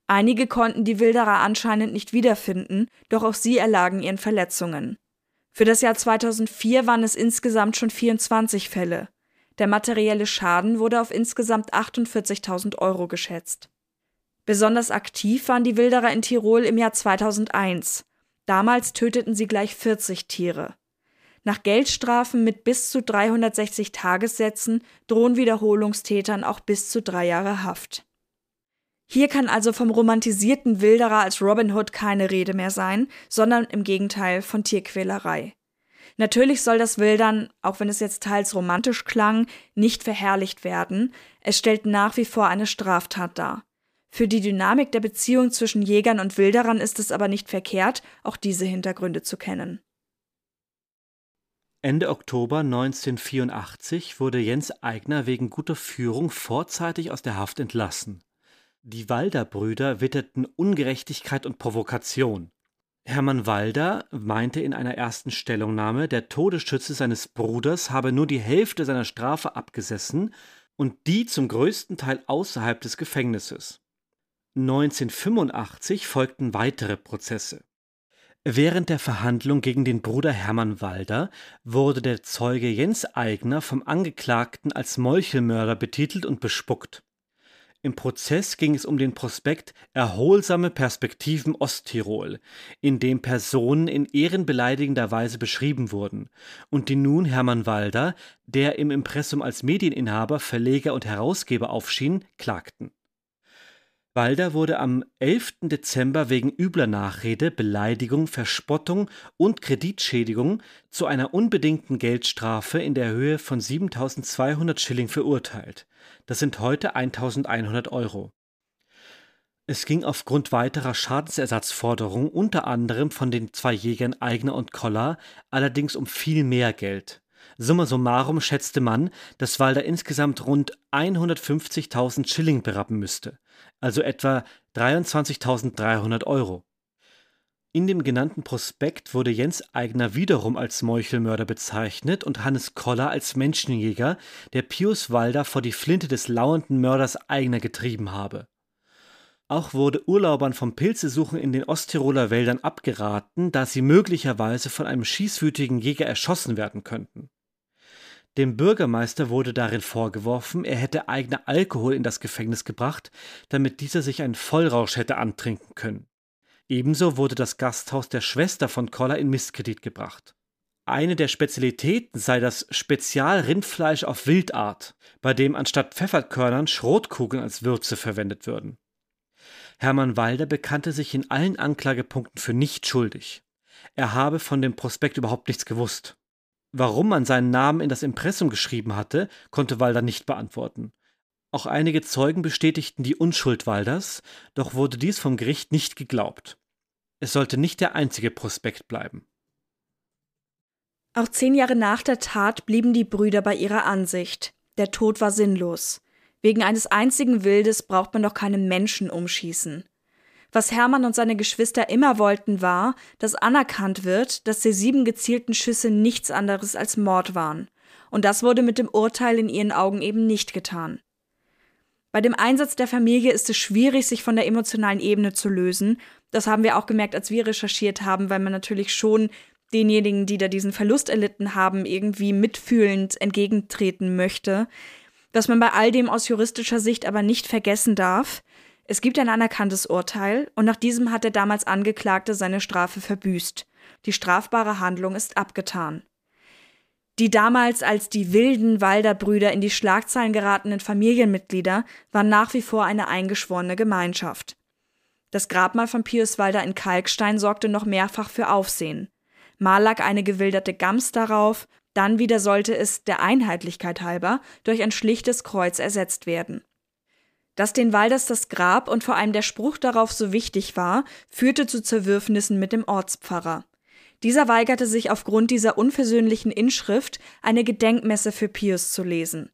Einige konnten die Wilderer anscheinend nicht wiederfinden, doch auch sie erlagen ihren Verletzungen. Für das Jahr 2004 waren es insgesamt schon 24 Fälle. Der materielle Schaden wurde auf insgesamt 48.000 Euro geschätzt. Besonders aktiv waren die Wilderer in Tirol im Jahr 2001. Damals töteten sie gleich 40 Tiere. Nach Geldstrafen mit bis zu 360 Tagessätzen drohen Wiederholungstätern auch bis zu drei Jahre Haft. Hier kann also vom romantisierten Wilderer als Robin Hood keine Rede mehr sein, sondern im Gegenteil von Tierquälerei. Natürlich soll das Wildern, auch wenn es jetzt teils romantisch klang, nicht verherrlicht werden. Es stellt nach wie vor eine Straftat dar. Für die Dynamik der Beziehung zwischen Jägern und Wilderern ist es aber nicht verkehrt, auch diese Hintergründe zu kennen. Ende Oktober 1984 wurde Jens Eigner wegen guter Führung vorzeitig aus der Haft entlassen. Die Walder-Brüder witterten Ungerechtigkeit und Provokation. Hermann Walder meinte in einer ersten Stellungnahme, der Todesschütze seines Bruders habe nur die Hälfte seiner Strafe abgesessen und die zum größten Teil außerhalb des Gefängnisses. 1985 folgten weitere Prozesse. Während der Verhandlung gegen den Bruder Hermann Walder wurde der Zeuge Jens Eigner vom Angeklagten als Meuchelmörder betitelt und bespuckt. Im Prozess ging es um den Prospekt Erholsame Perspektiven Osttirol, in dem Personen in ehrenbeleidigender Weise beschrieben wurden und die nun Hermann Walder, der im Impressum als Medieninhaber, Verleger und Herausgeber aufschien, klagten. Walder wurde am 11. Dezember wegen übler Nachrede, Beleidigung, Verspottung und Kreditschädigung zu einer unbedingten Geldstrafe in der Höhe von 7200 Schilling verurteilt. Das sind heute 1100 Euro. Es ging aufgrund weiterer Schadensersatzforderungen unter anderem von den zwei Jägern Eigner und Koller allerdings um viel mehr Geld. Summa summarum schätzte man, dass Walder insgesamt rund 150.000 Schilling berappen müsste, also etwa 23.300 Euro. In dem genannten Prospekt wurde Jens Eigner wiederum als Meuchelmörder bezeichnet und Hannes Koller als Menschenjäger, der Pius Walder vor die Flinte des lauernden Mörders Eigner getrieben habe. Auch wurde Urlaubern vom Pilzesuchen in den Osttiroler Wäldern abgeraten, da sie möglicherweise von einem schießwütigen Jäger erschossen werden könnten. Dem Bürgermeister wurde darin vorgeworfen, er hätte eigener Alkohol in das Gefängnis gebracht, damit dieser sich einen Vollrausch hätte antrinken können. Ebenso wurde das Gasthaus der Schwester von Koller in Misskredit gebracht. Eine der Spezialitäten sei das Spezialrindfleisch auf Wildart, bei dem anstatt Pfefferkörnern Schrotkugeln als Würze verwendet würden. Hermann Walder bekannte sich in allen Anklagepunkten für nicht schuldig. Er habe von dem Prospekt überhaupt nichts gewusst. Warum man seinen Namen in das Impressum geschrieben hatte, konnte Walder nicht beantworten. Auch einige Zeugen bestätigten die Unschuld Walders, doch wurde dies vom Gericht nicht geglaubt. Es sollte nicht der einzige Prospekt bleiben. Auch zehn Jahre nach der Tat blieben die Brüder bei ihrer Ansicht. Der Tod war sinnlos. Wegen eines einzigen Wildes braucht man doch keinen Menschen umschießen. Was Hermann und seine Geschwister immer wollten, war, dass anerkannt wird, dass die sieben gezielten Schüsse nichts anderes als Mord waren. Und das wurde mit dem Urteil in ihren Augen eben nicht getan. Bei dem Einsatz der Familie ist es schwierig, sich von der emotionalen Ebene zu lösen. Das haben wir auch gemerkt, als wir recherchiert haben, weil man natürlich schon denjenigen, die da diesen Verlust erlitten haben, irgendwie mitfühlend entgegentreten möchte. Was man bei all dem aus juristischer Sicht aber nicht vergessen darf, es gibt ein anerkanntes Urteil und nach diesem hat der damals Angeklagte seine Strafe verbüßt. Die strafbare Handlung ist abgetan. Die damals als die wilden Walder-Brüder in die Schlagzeilen geratenen Familienmitglieder waren nach wie vor eine eingeschworene Gemeinschaft. Das Grabmal von Pius Walder in Kalkstein sorgte noch mehrfach für Aufsehen. Mal lag eine gewilderte Gams darauf, dann wieder sollte es, der Einheitlichkeit halber, durch ein schlichtes Kreuz ersetzt werden. Dass den Walders das Grab und vor allem der Spruch darauf so wichtig war, führte zu Zerwürfnissen mit dem Ortspfarrer. Dieser weigerte sich aufgrund dieser unversöhnlichen Inschrift, eine Gedenkmesse für Pius zu lesen.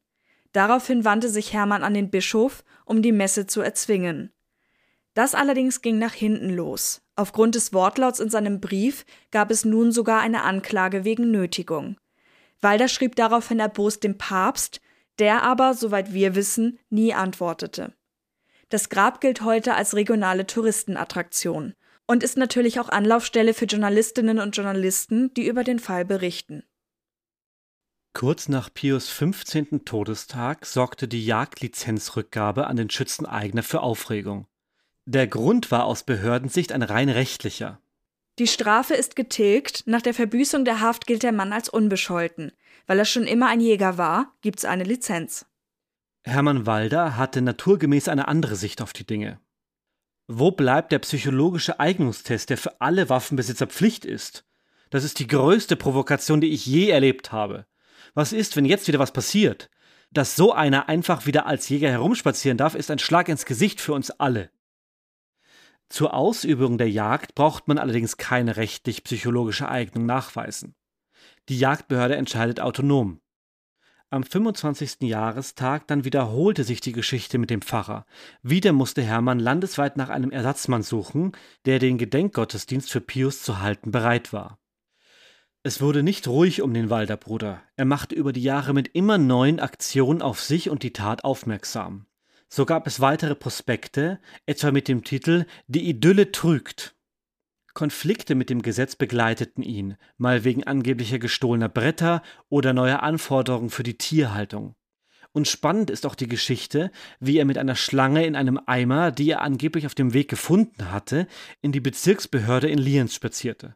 Daraufhin wandte sich Hermann an den Bischof, um die Messe zu erzwingen. Das allerdings ging nach hinten los. Aufgrund des Wortlauts in seinem Brief gab es nun sogar eine Anklage wegen Nötigung. Walder schrieb daraufhin erbost dem Papst, der aber, soweit wir wissen, nie antwortete. Das Grab gilt heute als regionale Touristenattraktion und ist natürlich auch Anlaufstelle für Journalistinnen und Journalisten, die über den Fall berichten. Kurz nach Pius 15. Todestag sorgte die Jagdlizenzrückgabe an den Schützeneigner für Aufregung. Der Grund war aus Behördensicht ein rein rechtlicher. Die Strafe ist getilgt, nach der Verbüßung der Haft gilt der Mann als unbescholten. Weil er schon immer ein Jäger war, gibt's eine Lizenz. Hermann Walder hatte naturgemäß eine andere Sicht auf die Dinge. Wo bleibt der psychologische Eignungstest, der für alle Waffenbesitzer Pflicht ist? Das ist die größte Provokation, die ich je erlebt habe. Was ist, wenn jetzt wieder was passiert? Dass so einer einfach wieder als Jäger herumspazieren darf, ist ein Schlag ins Gesicht für uns alle. Zur Ausübung der Jagd braucht man allerdings keine rechtlich-psychologische Eignung nachweisen. Die Jagdbehörde entscheidet autonom. Am 25. Jahrestag dann wiederholte sich die Geschichte mit dem Pfarrer. Wieder musste Hermann landesweit nach einem Ersatzmann suchen, der den Gedenkgottesdienst für Pius zu halten bereit war. Es wurde nicht ruhig um den Walderbruder. Er machte über die Jahre mit immer neuen Aktionen auf sich und die Tat aufmerksam. So gab es weitere Prospekte, etwa mit dem Titel Die Idylle trügt. Konflikte mit dem Gesetz begleiteten ihn, mal wegen angeblicher gestohlener Bretter oder neuer Anforderungen für die Tierhaltung. Und spannend ist auch die Geschichte, wie er mit einer Schlange in einem Eimer, die er angeblich auf dem Weg gefunden hatte, in die Bezirksbehörde in Lienz spazierte.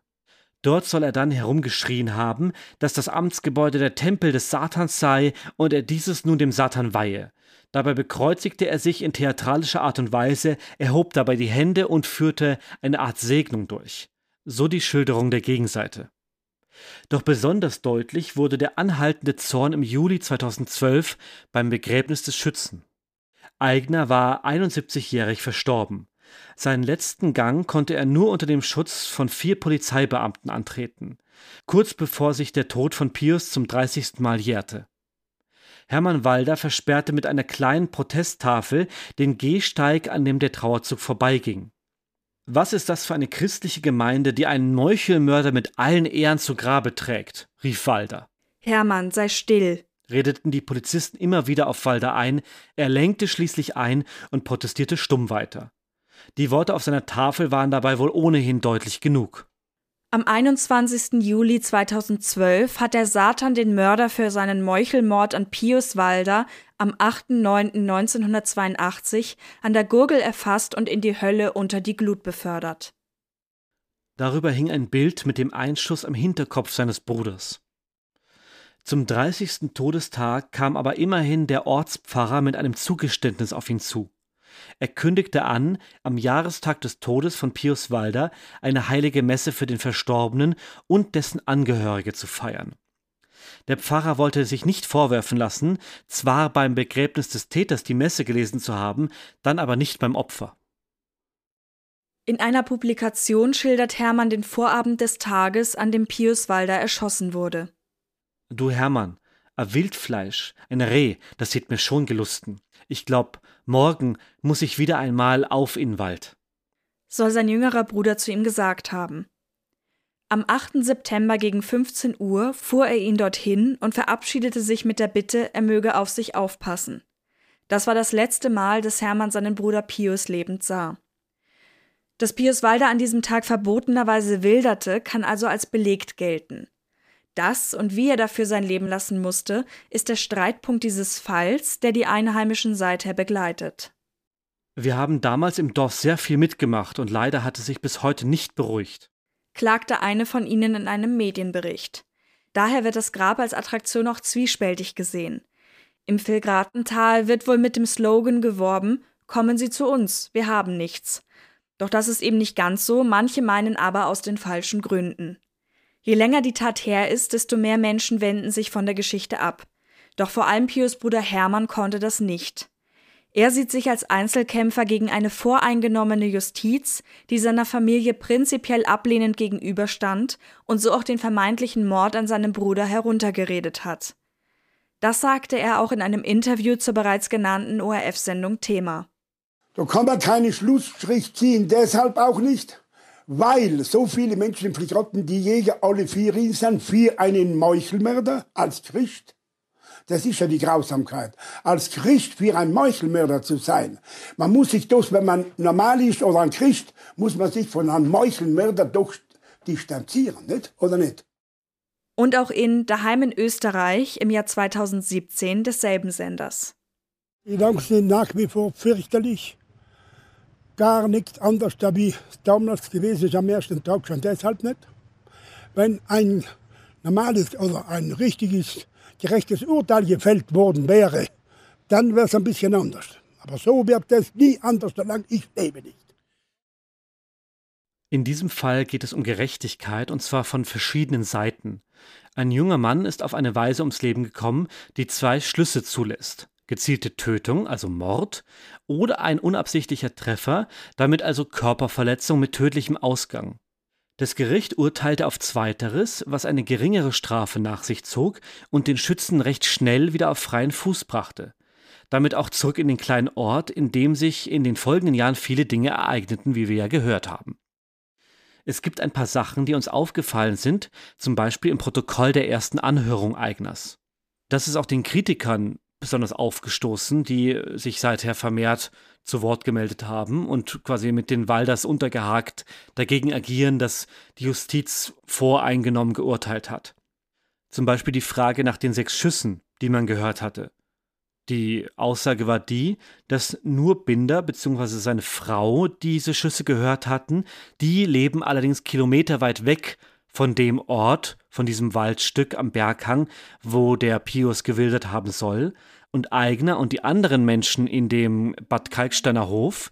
Dort soll er dann herumgeschrien haben, dass das Amtsgebäude der Tempel des Satans sei und er dieses nun dem Satan weihe. Dabei bekreuzigte er sich in theatralischer Art und Weise, erhob dabei die Hände und führte eine Art Segnung durch. So die Schilderung der Gegenseite. Doch besonders deutlich wurde der anhaltende Zorn im Juli 2012 beim Begräbnis des Schützen. Eigner war 71-jährig verstorben. Seinen letzten Gang konnte er nur unter dem Schutz von vier Polizeibeamten antreten, kurz bevor sich der Tod von Pius zum 30. Mal jährte. Hermann Walder versperrte mit einer kleinen Protesttafel den Gehsteig, an dem der Trauerzug vorbeiging. Was ist das für eine christliche Gemeinde, die einen Meuchelmörder mit allen Ehren zu Grabe trägt? rief Walder. Hermann, sei still, redeten die Polizisten immer wieder auf Walder ein, er lenkte schließlich ein und protestierte stumm weiter. Die Worte auf seiner Tafel waren dabei wohl ohnehin deutlich genug. Am 21. Juli 2012 hat der Satan den Mörder für seinen Meuchelmord an Pius Walder am 8.9.1982 an der Gurgel erfasst und in die Hölle unter die Glut befördert. Darüber hing ein Bild mit dem Einschuss am Hinterkopf seines Bruders. Zum 30. Todestag kam aber immerhin der Ortspfarrer mit einem Zugeständnis auf ihn zu. Er kündigte an, am Jahrestag des Todes von Pius Walder eine heilige Messe für den Verstorbenen und dessen Angehörige zu feiern. Der Pfarrer wollte sich nicht vorwerfen lassen, zwar beim Begräbnis des Täters die Messe gelesen zu haben, dann aber nicht beim Opfer. In einer Publikation schildert Hermann den Vorabend des Tages, an dem Pius Walder erschossen wurde. Du Hermann, a Wildfleisch, ein Reh, das hätt mir schon gelusten. Ich glaub, morgen muss ich wieder einmal auf in Wald. Soll sein jüngerer Bruder zu ihm gesagt haben. Am 8. September gegen 15 Uhr fuhr er ihn dorthin und verabschiedete sich mit der Bitte, er möge auf sich aufpassen. Das war das letzte Mal, dass Hermann seinen Bruder Pius lebend sah. Dass Pius Walder an diesem Tag verbotenerweise wilderte, kann also als belegt gelten. Das und wie er dafür sein Leben lassen musste, ist der Streitpunkt dieses Falls, der die Einheimischen seither begleitet. Wir haben damals im Dorf sehr viel mitgemacht und leider hat es sich bis heute nicht beruhigt, klagte eine von ihnen in einem Medienbericht. Daher wird das Grab als Attraktion auch zwiespältig gesehen. Im Filgratental wird wohl mit dem Slogan geworben: Kommen Sie zu uns, wir haben nichts. Doch das ist eben nicht ganz so, manche meinen aber aus den falschen Gründen. Je länger die Tat her ist, desto mehr Menschen wenden sich von der Geschichte ab. Doch vor allem Pius Bruder Hermann konnte das nicht. Er sieht sich als Einzelkämpfer gegen eine voreingenommene Justiz, die seiner Familie prinzipiell ablehnend gegenüberstand und so auch den vermeintlichen Mord an seinem Bruder heruntergeredet hat. Das sagte er auch in einem Interview zur bereits genannten ORF-Sendung Thema. Da kann man keine Schlussstrich ziehen, deshalb auch nicht, weil so viele Menschen verrotten die Jäger alle vier sind für einen Meuchelmörder als Christ. Das ist ja die Grausamkeit. Als Christ für ein Meuchelmörder zu sein. Man muss sich das, wenn man normal ist oder ein Christ, muss man sich von einem Meuchelmörder doch distanzieren, nicht? Oder nicht? Und auch in Daheim in Österreich im Jahr 2017 desselben Senders. Die Gedanken sind nach wie vor fürchterlich. Gar nichts anders, wie damals gewesen ist am ersten Tag schon deshalb nicht. Wenn ein normales oder ein richtiges gerechtes Urteil gefällt worden wäre, dann wäre es ein bisschen anders. Aber so wird es nie anders, solange ich lebe nicht. In diesem Fall geht es um Gerechtigkeit und zwar von verschiedenen Seiten. Ein junger Mann ist auf eine Weise ums Leben gekommen, die zwei Schlüsse zulässt. Gezielte Tötung, also Mord, oder ein unabsichtlicher Treffer, damit also Körperverletzung mit tödlichem Ausgang. Das Gericht urteilte auf Zweiteres, was eine geringere Strafe nach sich zog und den Schützen recht schnell wieder auf freien Fuß brachte. Damit auch zurück in den kleinen Ort, in dem sich in den folgenden Jahren viele Dinge ereigneten, wie wir ja gehört haben. Es gibt ein paar Sachen, die uns aufgefallen sind, zum Beispiel im Protokoll der ersten Anhörung Eigners. Das ist auch den Kritikern besonders aufgestoßen, die sich seither vermehrt zu Wort gemeldet haben und quasi mit den Walders untergehakt dagegen agieren, dass die Justiz voreingenommen geurteilt hat. Zum Beispiel die Frage nach den sechs Schüssen, die man gehört hatte. Die Aussage war die, dass nur Binder bzw. seine Frau diese Schüsse gehört hatten, die leben allerdings kilometerweit weg von dem Ort, von diesem Waldstück am Berghang, wo der Pius gewildert haben soll, und Eigner und die anderen Menschen in dem Bad Kalksteiner Hof,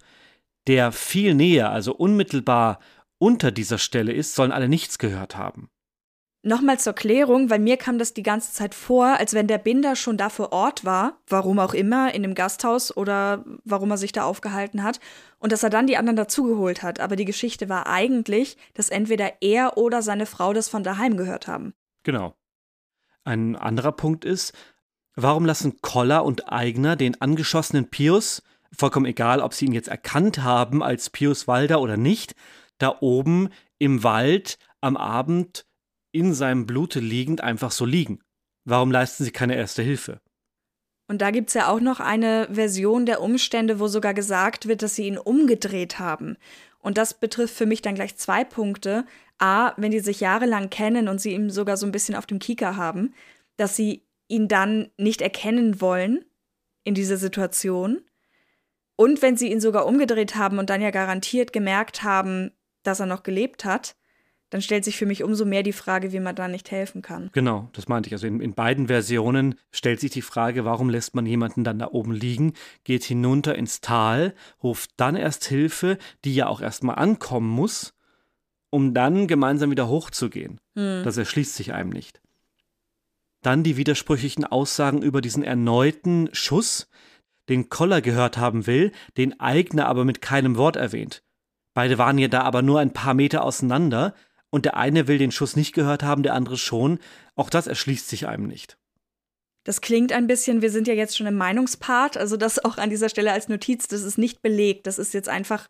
der viel näher, also unmittelbar unter dieser Stelle ist, sollen alle nichts gehört haben. Nochmal zur Klärung, weil mir kam das die ganze Zeit vor, als wenn der Binder schon da vor Ort war, warum auch immer, in dem Gasthaus oder warum er sich da aufgehalten hat, und dass er dann die anderen dazugeholt hat. Aber die Geschichte war eigentlich, dass entweder er oder seine Frau das von daheim gehört haben. Genau. Ein anderer Punkt ist, Warum lassen Koller und Eigner den angeschossenen Pius, vollkommen egal, ob sie ihn jetzt erkannt haben als Pius Walder oder nicht, da oben im Wald am Abend in seinem Blute liegend einfach so liegen? Warum leisten sie keine erste Hilfe? Und da gibt es ja auch noch eine Version der Umstände, wo sogar gesagt wird, dass sie ihn umgedreht haben. Und das betrifft für mich dann gleich zwei Punkte. A, wenn die sich jahrelang kennen und sie ihm sogar so ein bisschen auf dem Kieker haben, dass sie ihn dann nicht erkennen wollen in dieser Situation. Und wenn sie ihn sogar umgedreht haben und dann ja garantiert gemerkt haben, dass er noch gelebt hat, dann stellt sich für mich umso mehr die Frage, wie man da nicht helfen kann. Genau, das meinte ich. Also in, in, beiden Versionen stellt sich die Frage, warum lässt man jemanden dann da oben liegen, geht hinunter ins Tal, ruft dann erst Hilfe, die ja auch erstmal ankommen muss, um dann gemeinsam wieder hochzugehen. Hm. Das erschließt sich einem nicht. Dann die widersprüchlichen Aussagen über diesen erneuten Schuss, den Koller gehört haben will, den Eigner aber mit keinem Wort erwähnt. Beide waren ja da aber nur ein paar Meter auseinander, und der eine will den Schuss nicht gehört haben, der andere schon. Auch das erschließt sich einem nicht. Das klingt ein bisschen, wir sind ja jetzt schon im Meinungspart, also das auch an dieser Stelle als Notiz, das ist nicht belegt, das ist jetzt einfach.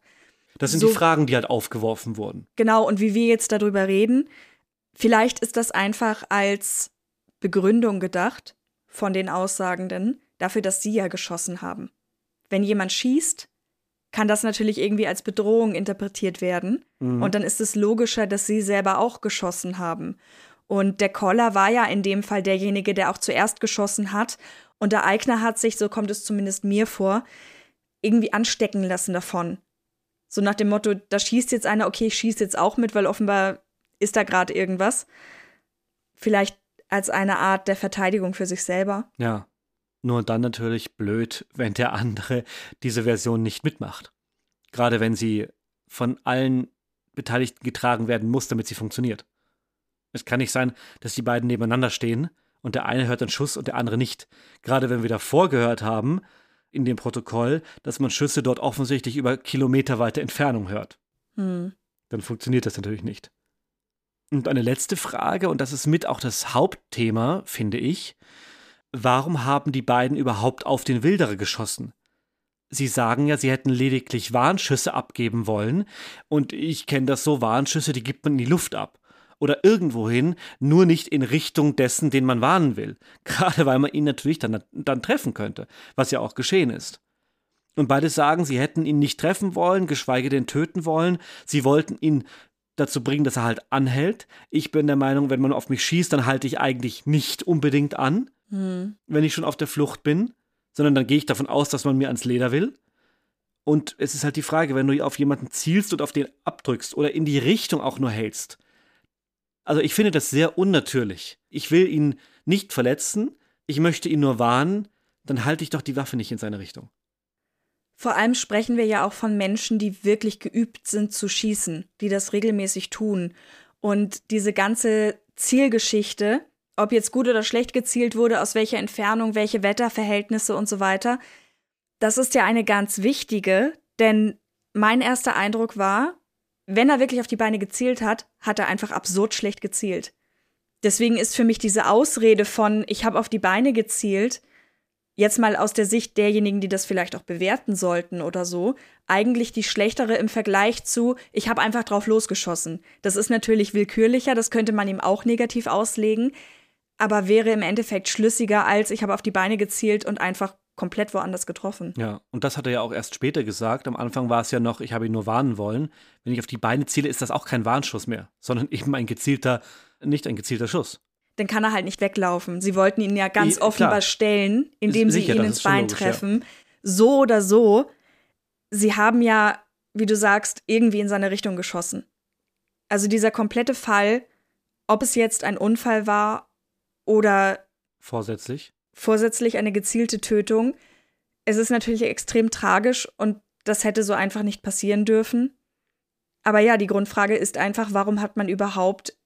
Das sind so, die Fragen, die halt aufgeworfen wurden. Genau, und wie wir jetzt darüber reden. Vielleicht ist das einfach als Begründung gedacht von den Aussagenden dafür, dass sie ja geschossen haben. Wenn jemand schießt, kann das natürlich irgendwie als Bedrohung interpretiert werden. Mhm. Und dann ist es logischer, dass sie selber auch geschossen haben. Und der Koller war ja in dem Fall derjenige, der auch zuerst geschossen hat. Und der Eigner hat sich, so kommt es zumindest mir vor, irgendwie anstecken lassen davon. So nach dem Motto, da schießt jetzt einer, okay, ich schieße jetzt auch mit, weil offenbar ist da gerade irgendwas. Vielleicht als eine Art der Verteidigung für sich selber. Ja. Nur dann natürlich blöd, wenn der andere diese Version nicht mitmacht. Gerade wenn sie von allen Beteiligten getragen werden muss, damit sie funktioniert. Es kann nicht sein, dass die beiden nebeneinander stehen und der eine hört einen Schuss und der andere nicht. Gerade wenn wir davor gehört haben, in dem Protokoll, dass man Schüsse dort offensichtlich über kilometerweite Entfernung hört. Hm. Dann funktioniert das natürlich nicht. Und eine letzte Frage, und das ist mit auch das Hauptthema, finde ich. Warum haben die beiden überhaupt auf den Wilderer geschossen? Sie sagen ja, sie hätten lediglich Warnschüsse abgeben wollen, und ich kenne das so, Warnschüsse, die gibt man in die Luft ab. Oder irgendwohin, nur nicht in Richtung dessen, den man warnen will. Gerade weil man ihn natürlich dann, dann treffen könnte, was ja auch geschehen ist. Und beide sagen, sie hätten ihn nicht treffen wollen, geschweige denn töten wollen. Sie wollten ihn dazu bringen, dass er halt anhält. Ich bin der Meinung, wenn man auf mich schießt, dann halte ich eigentlich nicht unbedingt an, hm. wenn ich schon auf der Flucht bin sondern dann gehe ich davon aus, dass man mir ans Leder will. Und es ist halt die Frage, wenn du auf jemanden zielst und auf den abdrückst oder in die Richtung auch nur hältst. Also ich finde das sehr unnatürlich. Ich will ihn nicht verletzen, ich möchte ihn nur warnen, dann halte ich doch die Waffe nicht in seine Richtung. Vor allem sprechen wir ja auch von Menschen, die wirklich geübt sind zu schießen, die das regelmäßig tun. Und diese ganze Zielgeschichte, ob jetzt gut oder schlecht gezielt wurde, aus welcher Entfernung, welche Wetterverhältnisse und so weiter. Das ist ja eine ganz wichtige, denn mein erster Eindruck war, wenn er wirklich auf die Beine gezielt hat, hat er einfach absurd schlecht gezielt. Deswegen ist für mich diese Ausrede von ich habe auf die Beine gezielt, jetzt mal aus der Sicht derjenigen, die das vielleicht auch bewerten sollten oder so, eigentlich die schlechtere im Vergleich zu ich habe einfach drauf losgeschossen. Das ist natürlich willkürlicher, das könnte man ihm auch negativ auslegen, aber wäre im Endeffekt schlüssiger, als ich habe auf die Beine gezielt und einfach komplett woanders getroffen. Ja, und das hat er ja auch erst später gesagt. Am Anfang war es ja noch, ich habe ihn nur warnen wollen. Wenn ich auf die Beine ziele, ist das auch kein Warnschuss mehr, sondern eben ein gezielter, nicht ein gezielter Schuss. Dann kann er halt nicht weglaufen. Sie wollten ihn ja ganz offenbar stellen, indem sie ihn ins Bein logisch, treffen. Ja. So oder so. Sie haben ja, wie du sagst, irgendwie in seine Richtung geschossen. Also dieser komplette Fall, ob es jetzt ein Unfall war oder vorsätzlich. Vorsätzlich eine gezielte Tötung. Es ist natürlich extrem tragisch und das hätte so einfach nicht passieren dürfen. Aber ja, die Grundfrage ist einfach, warum hat man überhaupt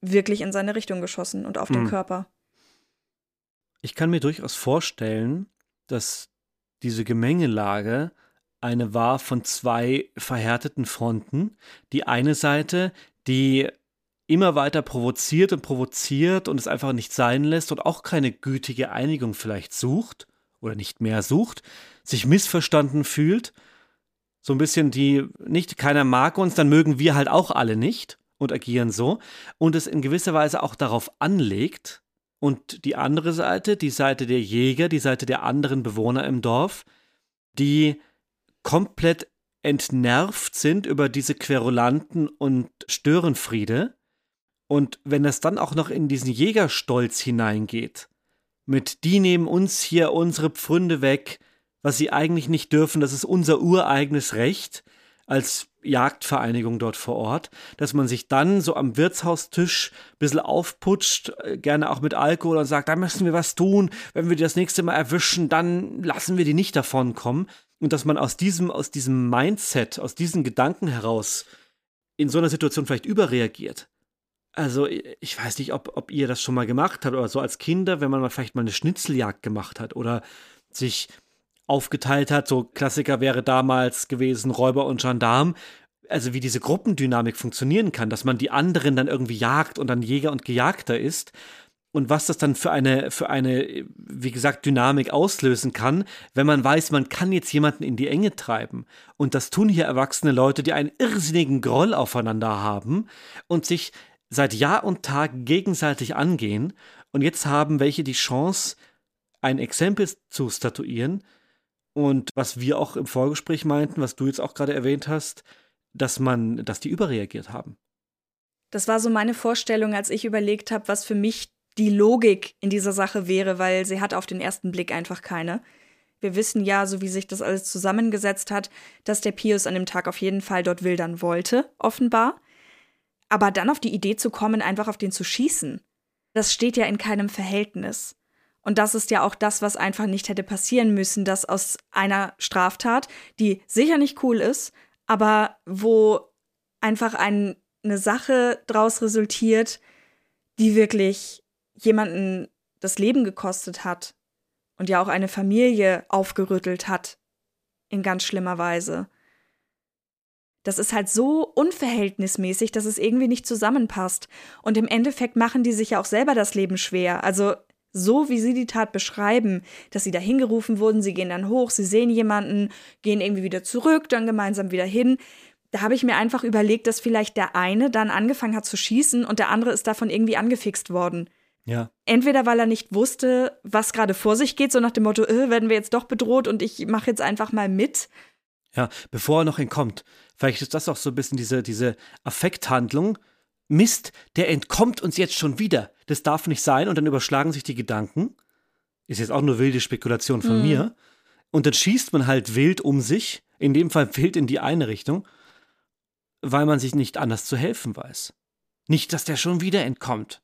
wirklich in seine Richtung geschossen und auf den mhm. Körper? Ich kann mir durchaus vorstellen, dass diese Gemengelage eine war von zwei verhärteten Fronten. Die eine Seite, die immer weiter provoziert und provoziert und es einfach nicht sein lässt und auch keine gütige Einigung vielleicht sucht oder nicht mehr sucht, sich missverstanden fühlt, so ein bisschen die, nicht keiner mag uns, dann mögen wir halt auch alle nicht und agieren so und es in gewisser Weise auch darauf anlegt und die andere Seite, die Seite der Jäger, die Seite der anderen Bewohner im Dorf, die komplett entnervt sind über diese Querulanten und Störenfriede und wenn es dann auch noch in diesen Jägerstolz hineingeht, mit die nehmen uns hier unsere Pfründe weg, was sie eigentlich nicht dürfen, das ist unser ureigenes Recht als Jagdvereinigung dort vor Ort, dass man sich dann so am Wirtshaustisch ein bisschen aufputscht, äh, gerne auch mit Alkohol und sagt, da müssen wir was tun, wenn wir die das nächste Mal erwischen, dann lassen wir die nicht davon kommen. Und dass man aus diesem, aus diesem Mindset, aus diesen Gedanken heraus in so einer Situation vielleicht überreagiert. Also ich weiß nicht, ob, ob ihr das schon mal gemacht habt oder so als Kinder, wenn man mal vielleicht mal eine Schnitzeljagd gemacht hat oder sich aufgeteilt hat. So Klassiker wäre damals gewesen Räuber und Gendarm. Also wie diese Gruppendynamik funktionieren kann, dass man die anderen dann irgendwie jagt und dann Jäger und Gejagter ist und was das dann für eine, für eine, wie gesagt, Dynamik auslösen kann, wenn man weiß, man kann jetzt jemanden in die Enge treiben. Und das tun hier erwachsene Leute, die einen irrsinnigen Groll aufeinander haben und sich seit Jahr und Tag gegenseitig angehen und jetzt haben welche die Chance, ein Exempel zu statuieren und was wir auch im Vorgespräch meinten, was du jetzt auch gerade erwähnt hast, dass man, dass die überreagiert haben. Das war so meine Vorstellung, als ich überlegt habe, was für mich die Logik in dieser Sache wäre, weil sie hat auf den ersten Blick einfach keine. Wir wissen ja, so wie sich das alles zusammengesetzt hat, dass der Pius an dem Tag auf jeden Fall dort wildern wollte, offenbar. Aber dann auf die Idee zu kommen, einfach auf den zu schießen, das steht ja in keinem Verhältnis. Und das ist ja auch das, was einfach nicht hätte passieren müssen, dass aus einer Straftat, die sicher nicht cool ist, aber wo einfach ein, eine Sache draus resultiert, die wirklich jemanden das Leben gekostet hat und ja auch eine Familie aufgerüttelt hat in ganz schlimmer Weise. Das ist halt so unverhältnismäßig, dass es irgendwie nicht zusammenpasst. Und im Endeffekt machen die sich ja auch selber das Leben schwer. Also so wie sie die Tat beschreiben, dass sie da hingerufen wurden, sie gehen dann hoch, sie sehen jemanden, gehen irgendwie wieder zurück, dann gemeinsam wieder hin. Da habe ich mir einfach überlegt, dass vielleicht der eine dann angefangen hat zu schießen und der andere ist davon irgendwie angefixt worden. Ja. Entweder weil er nicht wusste, was gerade vor sich geht, so nach dem Motto, äh, werden wir jetzt doch bedroht und ich mache jetzt einfach mal mit. Ja, bevor er noch entkommt. Vielleicht ist das auch so ein bisschen diese, diese Affekthandlung. Mist, der entkommt uns jetzt schon wieder. Das darf nicht sein. Und dann überschlagen sich die Gedanken. Ist jetzt auch nur wilde Spekulation von Mhm. mir. Und dann schießt man halt wild um sich. In dem Fall wild in die eine Richtung. Weil man sich nicht anders zu helfen weiß. Nicht, dass der schon wieder entkommt.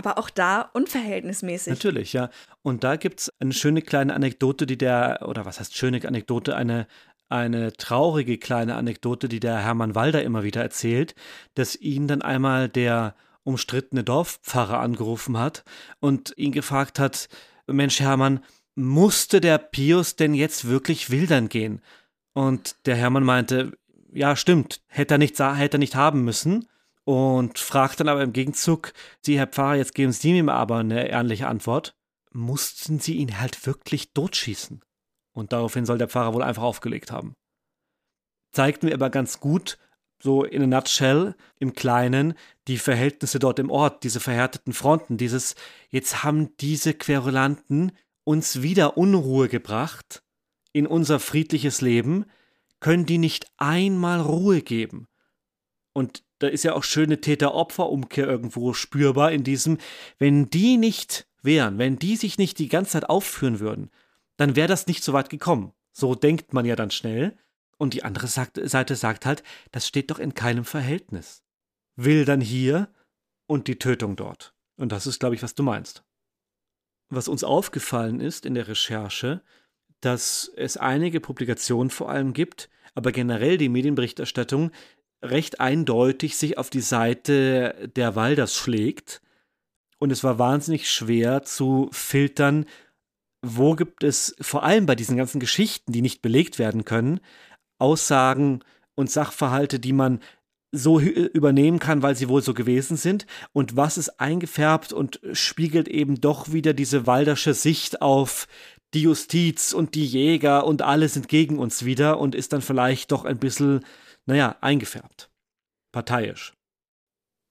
Aber auch da unverhältnismäßig. Natürlich, ja. Und da gibt es eine schöne kleine Anekdote, die der, oder was heißt schöne Anekdote, eine, eine traurige kleine Anekdote, die der Hermann Walder immer wieder erzählt, dass ihn dann einmal der umstrittene Dorfpfarrer angerufen hat und ihn gefragt hat, Mensch Hermann, musste der Pius denn jetzt wirklich wildern gehen? Und der Hermann meinte, ja stimmt, hätte er nicht, hätte er nicht haben müssen und fragt dann aber im Gegenzug, Sie, Herr Pfarrer, jetzt geben Sie mir aber eine ehrliche Antwort. Mussten Sie ihn halt wirklich totschießen? Und daraufhin soll der Pfarrer wohl einfach aufgelegt haben. Zeigt mir aber ganz gut, so in a nutshell, im Kleinen, die Verhältnisse dort im Ort, diese verhärteten Fronten, dieses, jetzt haben diese Querulanten uns wieder Unruhe gebracht in unser friedliches Leben, können die nicht einmal Ruhe geben. Und da ist ja auch schöne Täter-Opfer-Umkehr irgendwo spürbar in diesem, wenn die nicht wären, wenn die sich nicht die ganze Zeit aufführen würden, dann wäre das nicht so weit gekommen. So denkt man ja dann schnell. Und die andere Seite sagt halt, das steht doch in keinem Verhältnis. Will dann hier und die Tötung dort. Und das ist, glaube ich, was du meinst. Was uns aufgefallen ist in der Recherche, dass es einige Publikationen vor allem gibt, aber generell die Medienberichterstattung recht eindeutig sich auf die Seite der Walders schlägt. Und es war wahnsinnig schwer zu filtern, wo gibt es vor allem bei diesen ganzen Geschichten, die nicht belegt werden können, Aussagen und Sachverhalte, die man so hü- übernehmen kann, weil sie wohl so gewesen sind und was ist eingefärbt und spiegelt eben doch wieder diese waldersche Sicht auf die Justiz und die Jäger und alle sind gegen uns wieder und ist dann vielleicht doch ein bisschen, naja, eingefärbt. Parteiisch.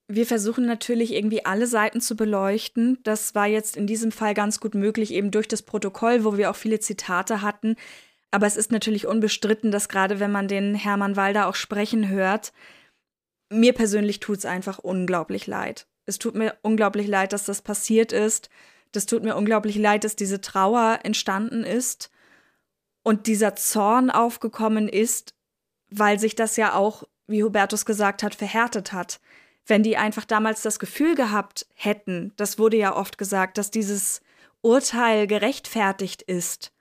Wir versuchen natürlich irgendwie alle Seiten zu beleuchten. Das war jetzt in diesem Fall ganz gut möglich, eben durch das Protokoll, wo wir auch viele Zitate hatten. Aber es ist natürlich unbestritten, dass gerade wenn man den Hermann Walder auch sprechen hört, mir persönlich tut es einfach unglaublich leid. Es tut mir unglaublich leid, dass das passiert ist. Das tut mir unglaublich leid, dass diese Trauer entstanden ist und dieser Zorn aufgekommen ist, weil sich das ja auch, wie Hubertus gesagt hat, verhärtet hat. Wenn die einfach damals das Gefühl gehabt hätten, das wurde ja oft gesagt, dass dieses Urteil gerechtfertigt ist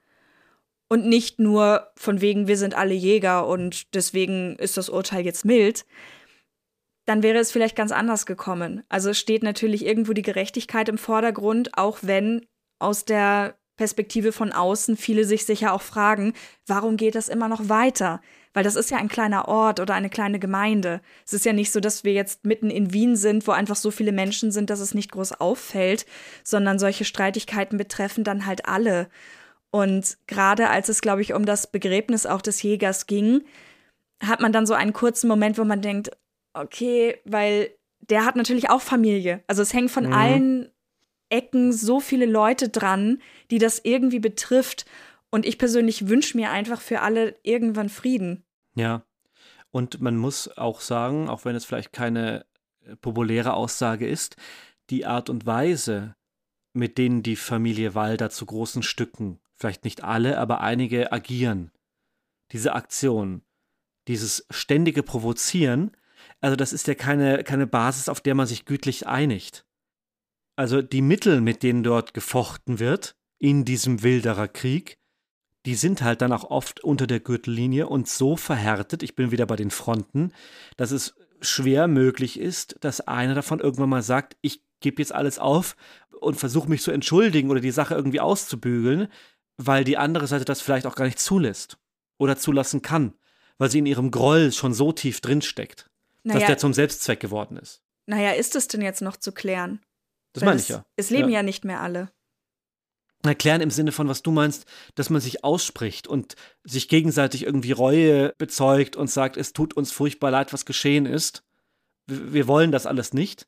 und nicht nur von wegen, wir sind alle Jäger und deswegen ist das Urteil jetzt mild, dann wäre es vielleicht ganz anders gekommen. Also steht natürlich irgendwo die Gerechtigkeit im Vordergrund, auch wenn aus der Perspektive von außen viele sich sicher auch fragen, warum geht das immer noch weiter? Weil das ist ja ein kleiner Ort oder eine kleine Gemeinde. Es ist ja nicht so, dass wir jetzt mitten in Wien sind, wo einfach so viele Menschen sind, dass es nicht groß auffällt, sondern solche Streitigkeiten betreffen dann halt alle. Und gerade als es, glaube ich, um das Begräbnis auch des Jägers ging, hat man dann so einen kurzen Moment, wo man denkt, okay, weil der hat natürlich auch Familie. Also es hängt von Mhm. allen Ecken so viele Leute dran, die das irgendwie betrifft. Und ich persönlich wünsche mir einfach für alle irgendwann Frieden. Ja. Und man muss auch sagen, auch wenn es vielleicht keine äh, populäre Aussage ist, die Art und Weise, mit denen die Familie Walder zu großen Stücken, vielleicht nicht alle, aber einige agieren, diese Aktion, dieses ständige Provozieren, also das ist ja keine, keine Basis, auf der man sich gütlich einigt. Also die Mittel, mit denen dort gefochten wird, in diesem Wilderer Krieg, die sind halt dann auch oft unter der Gürtellinie und so verhärtet, ich bin wieder bei den Fronten, dass es schwer möglich ist, dass einer davon irgendwann mal sagt, ich gebe jetzt alles auf und versuche mich zu entschuldigen oder die Sache irgendwie auszubügeln, weil die andere Seite das vielleicht auch gar nicht zulässt oder zulassen kann, weil sie in ihrem Groll schon so tief drinsteckt, dass Naja, der zum Selbstzweck geworden ist. naja, ist es denn jetzt noch zu klären? Das meine ich ja. Es leben ja. ja nicht mehr alle. Erklären im Sinne von, was du meinst, dass man sich ausspricht und sich gegenseitig irgendwie Reue bezeugt und sagt, es tut uns furchtbar leid, was geschehen ist. Wir wollen das alles nicht.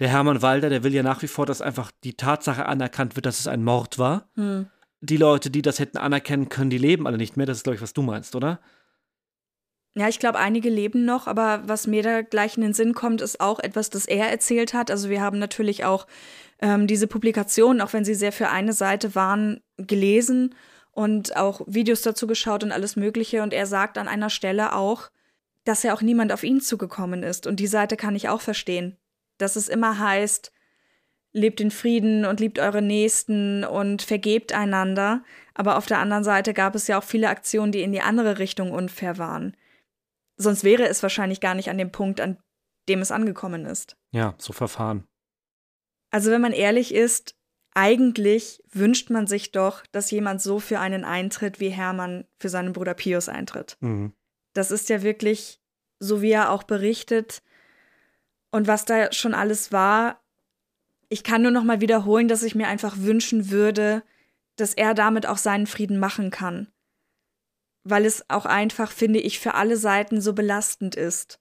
Der Hermann Walder, der will ja nach wie vor, dass einfach die Tatsache anerkannt wird, dass es ein Mord war. Hm. Die Leute, die das hätten anerkennen können, die leben alle nicht mehr. Das ist, glaube ich, was du meinst, oder? Ja, ich glaube, einige leben noch, aber was mir da gleich in den Sinn kommt, ist auch etwas, das er erzählt hat. Also wir haben natürlich auch ähm, diese Publikationen, auch wenn sie sehr für eine Seite waren, gelesen und auch Videos dazu geschaut und alles Mögliche. Und er sagt an einer Stelle auch, dass ja auch niemand auf ihn zugekommen ist. Und die Seite kann ich auch verstehen. Dass es immer heißt, lebt in Frieden und liebt eure Nächsten und vergebt einander. Aber auf der anderen Seite gab es ja auch viele Aktionen, die in die andere Richtung unfair waren. Sonst wäre es wahrscheinlich gar nicht an dem Punkt, an dem es angekommen ist. Ja, so verfahren. Also wenn man ehrlich ist, eigentlich wünscht man sich doch, dass jemand so für einen eintritt, wie Hermann für seinen Bruder Pius eintritt. Mhm. Das ist ja wirklich, so wie er auch berichtet und was da schon alles war. Ich kann nur noch mal wiederholen, dass ich mir einfach wünschen würde, dass er damit auch seinen Frieden machen kann weil es auch einfach, finde ich, für alle Seiten so belastend ist.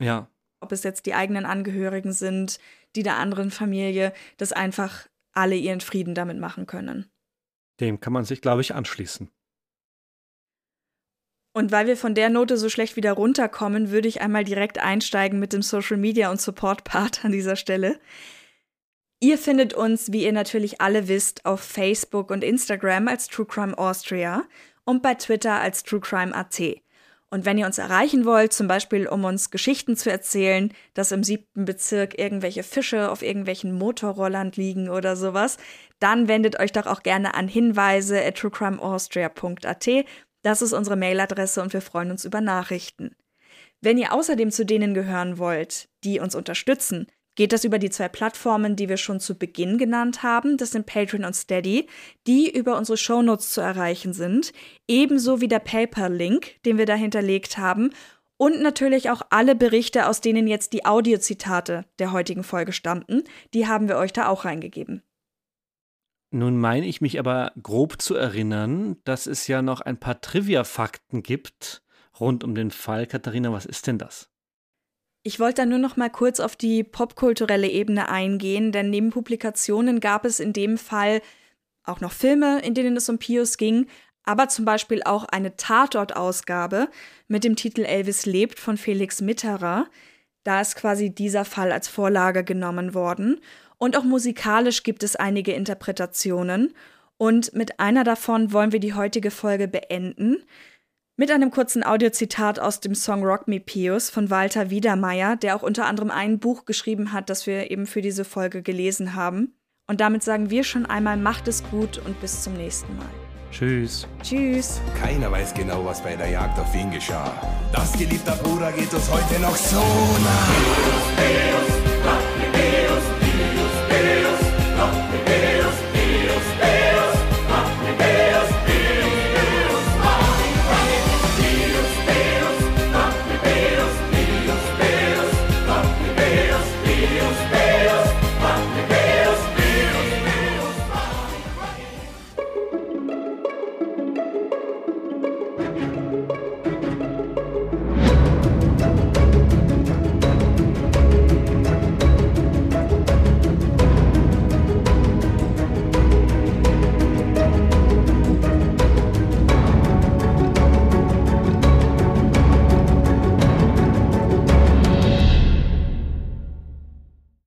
Ja. Ob es jetzt die eigenen Angehörigen sind, die der anderen Familie, dass einfach alle ihren Frieden damit machen können. Dem kann man sich, glaube ich, anschließen. Und weil wir von der Note so schlecht wieder runterkommen, würde ich einmal direkt einsteigen mit dem Social Media und Support Part an dieser Stelle. Ihr findet uns, wie ihr natürlich alle wisst, auf Facebook und Instagram als True Crime Austria und bei Twitter als TrueCrime.at. Und wenn ihr uns erreichen wollt, zum Beispiel um uns Geschichten zu erzählen, dass im siebten Bezirk irgendwelche Fische auf irgendwelchen Motorrollern liegen oder sowas, dann wendet euch doch auch gerne an Hinweise at truecrimeaustria.at. Das ist unsere Mailadresse und wir freuen uns über Nachrichten. Wenn ihr außerdem zu denen gehören wollt, die uns unterstützen, geht das über die zwei Plattformen, die wir schon zu Beginn genannt haben. Das sind Patreon und Steady, die über unsere Shownotes zu erreichen sind. Ebenso wie der PayPal-Link, den wir da hinterlegt haben. Und natürlich auch alle Berichte, aus denen jetzt die Audiozitate der heutigen Folge stammten. Die haben wir euch da auch reingegeben. Nun meine ich mich aber grob zu erinnern, dass es ja noch ein paar Trivia-Fakten gibt rund um den Fall. Katharina, was ist denn das? Ich wollte da nur noch mal kurz auf die popkulturelle Ebene eingehen, denn neben Publikationen gab es in dem Fall auch noch Filme, in denen es um Pius ging, aber zum Beispiel auch eine Tatort-Ausgabe mit dem Titel Elvis lebt von Felix Mitterer. Da ist quasi dieser Fall als Vorlage genommen worden. Und auch musikalisch gibt es einige Interpretationen. Und mit einer davon wollen wir die heutige Folge beenden. Mit einem kurzen Audiozitat aus dem Song Rock Me Pius von Walter Wiedermeyer, der auch unter anderem ein Buch geschrieben hat, das wir eben für diese Folge gelesen haben. Und damit sagen wir schon einmal, macht es gut und bis zum nächsten Mal. Tschüss. Tschüss. Keiner weiß genau, was bei der Jagd auf ihn geschah. Das geliebter Bruder geht uns heute noch so nah.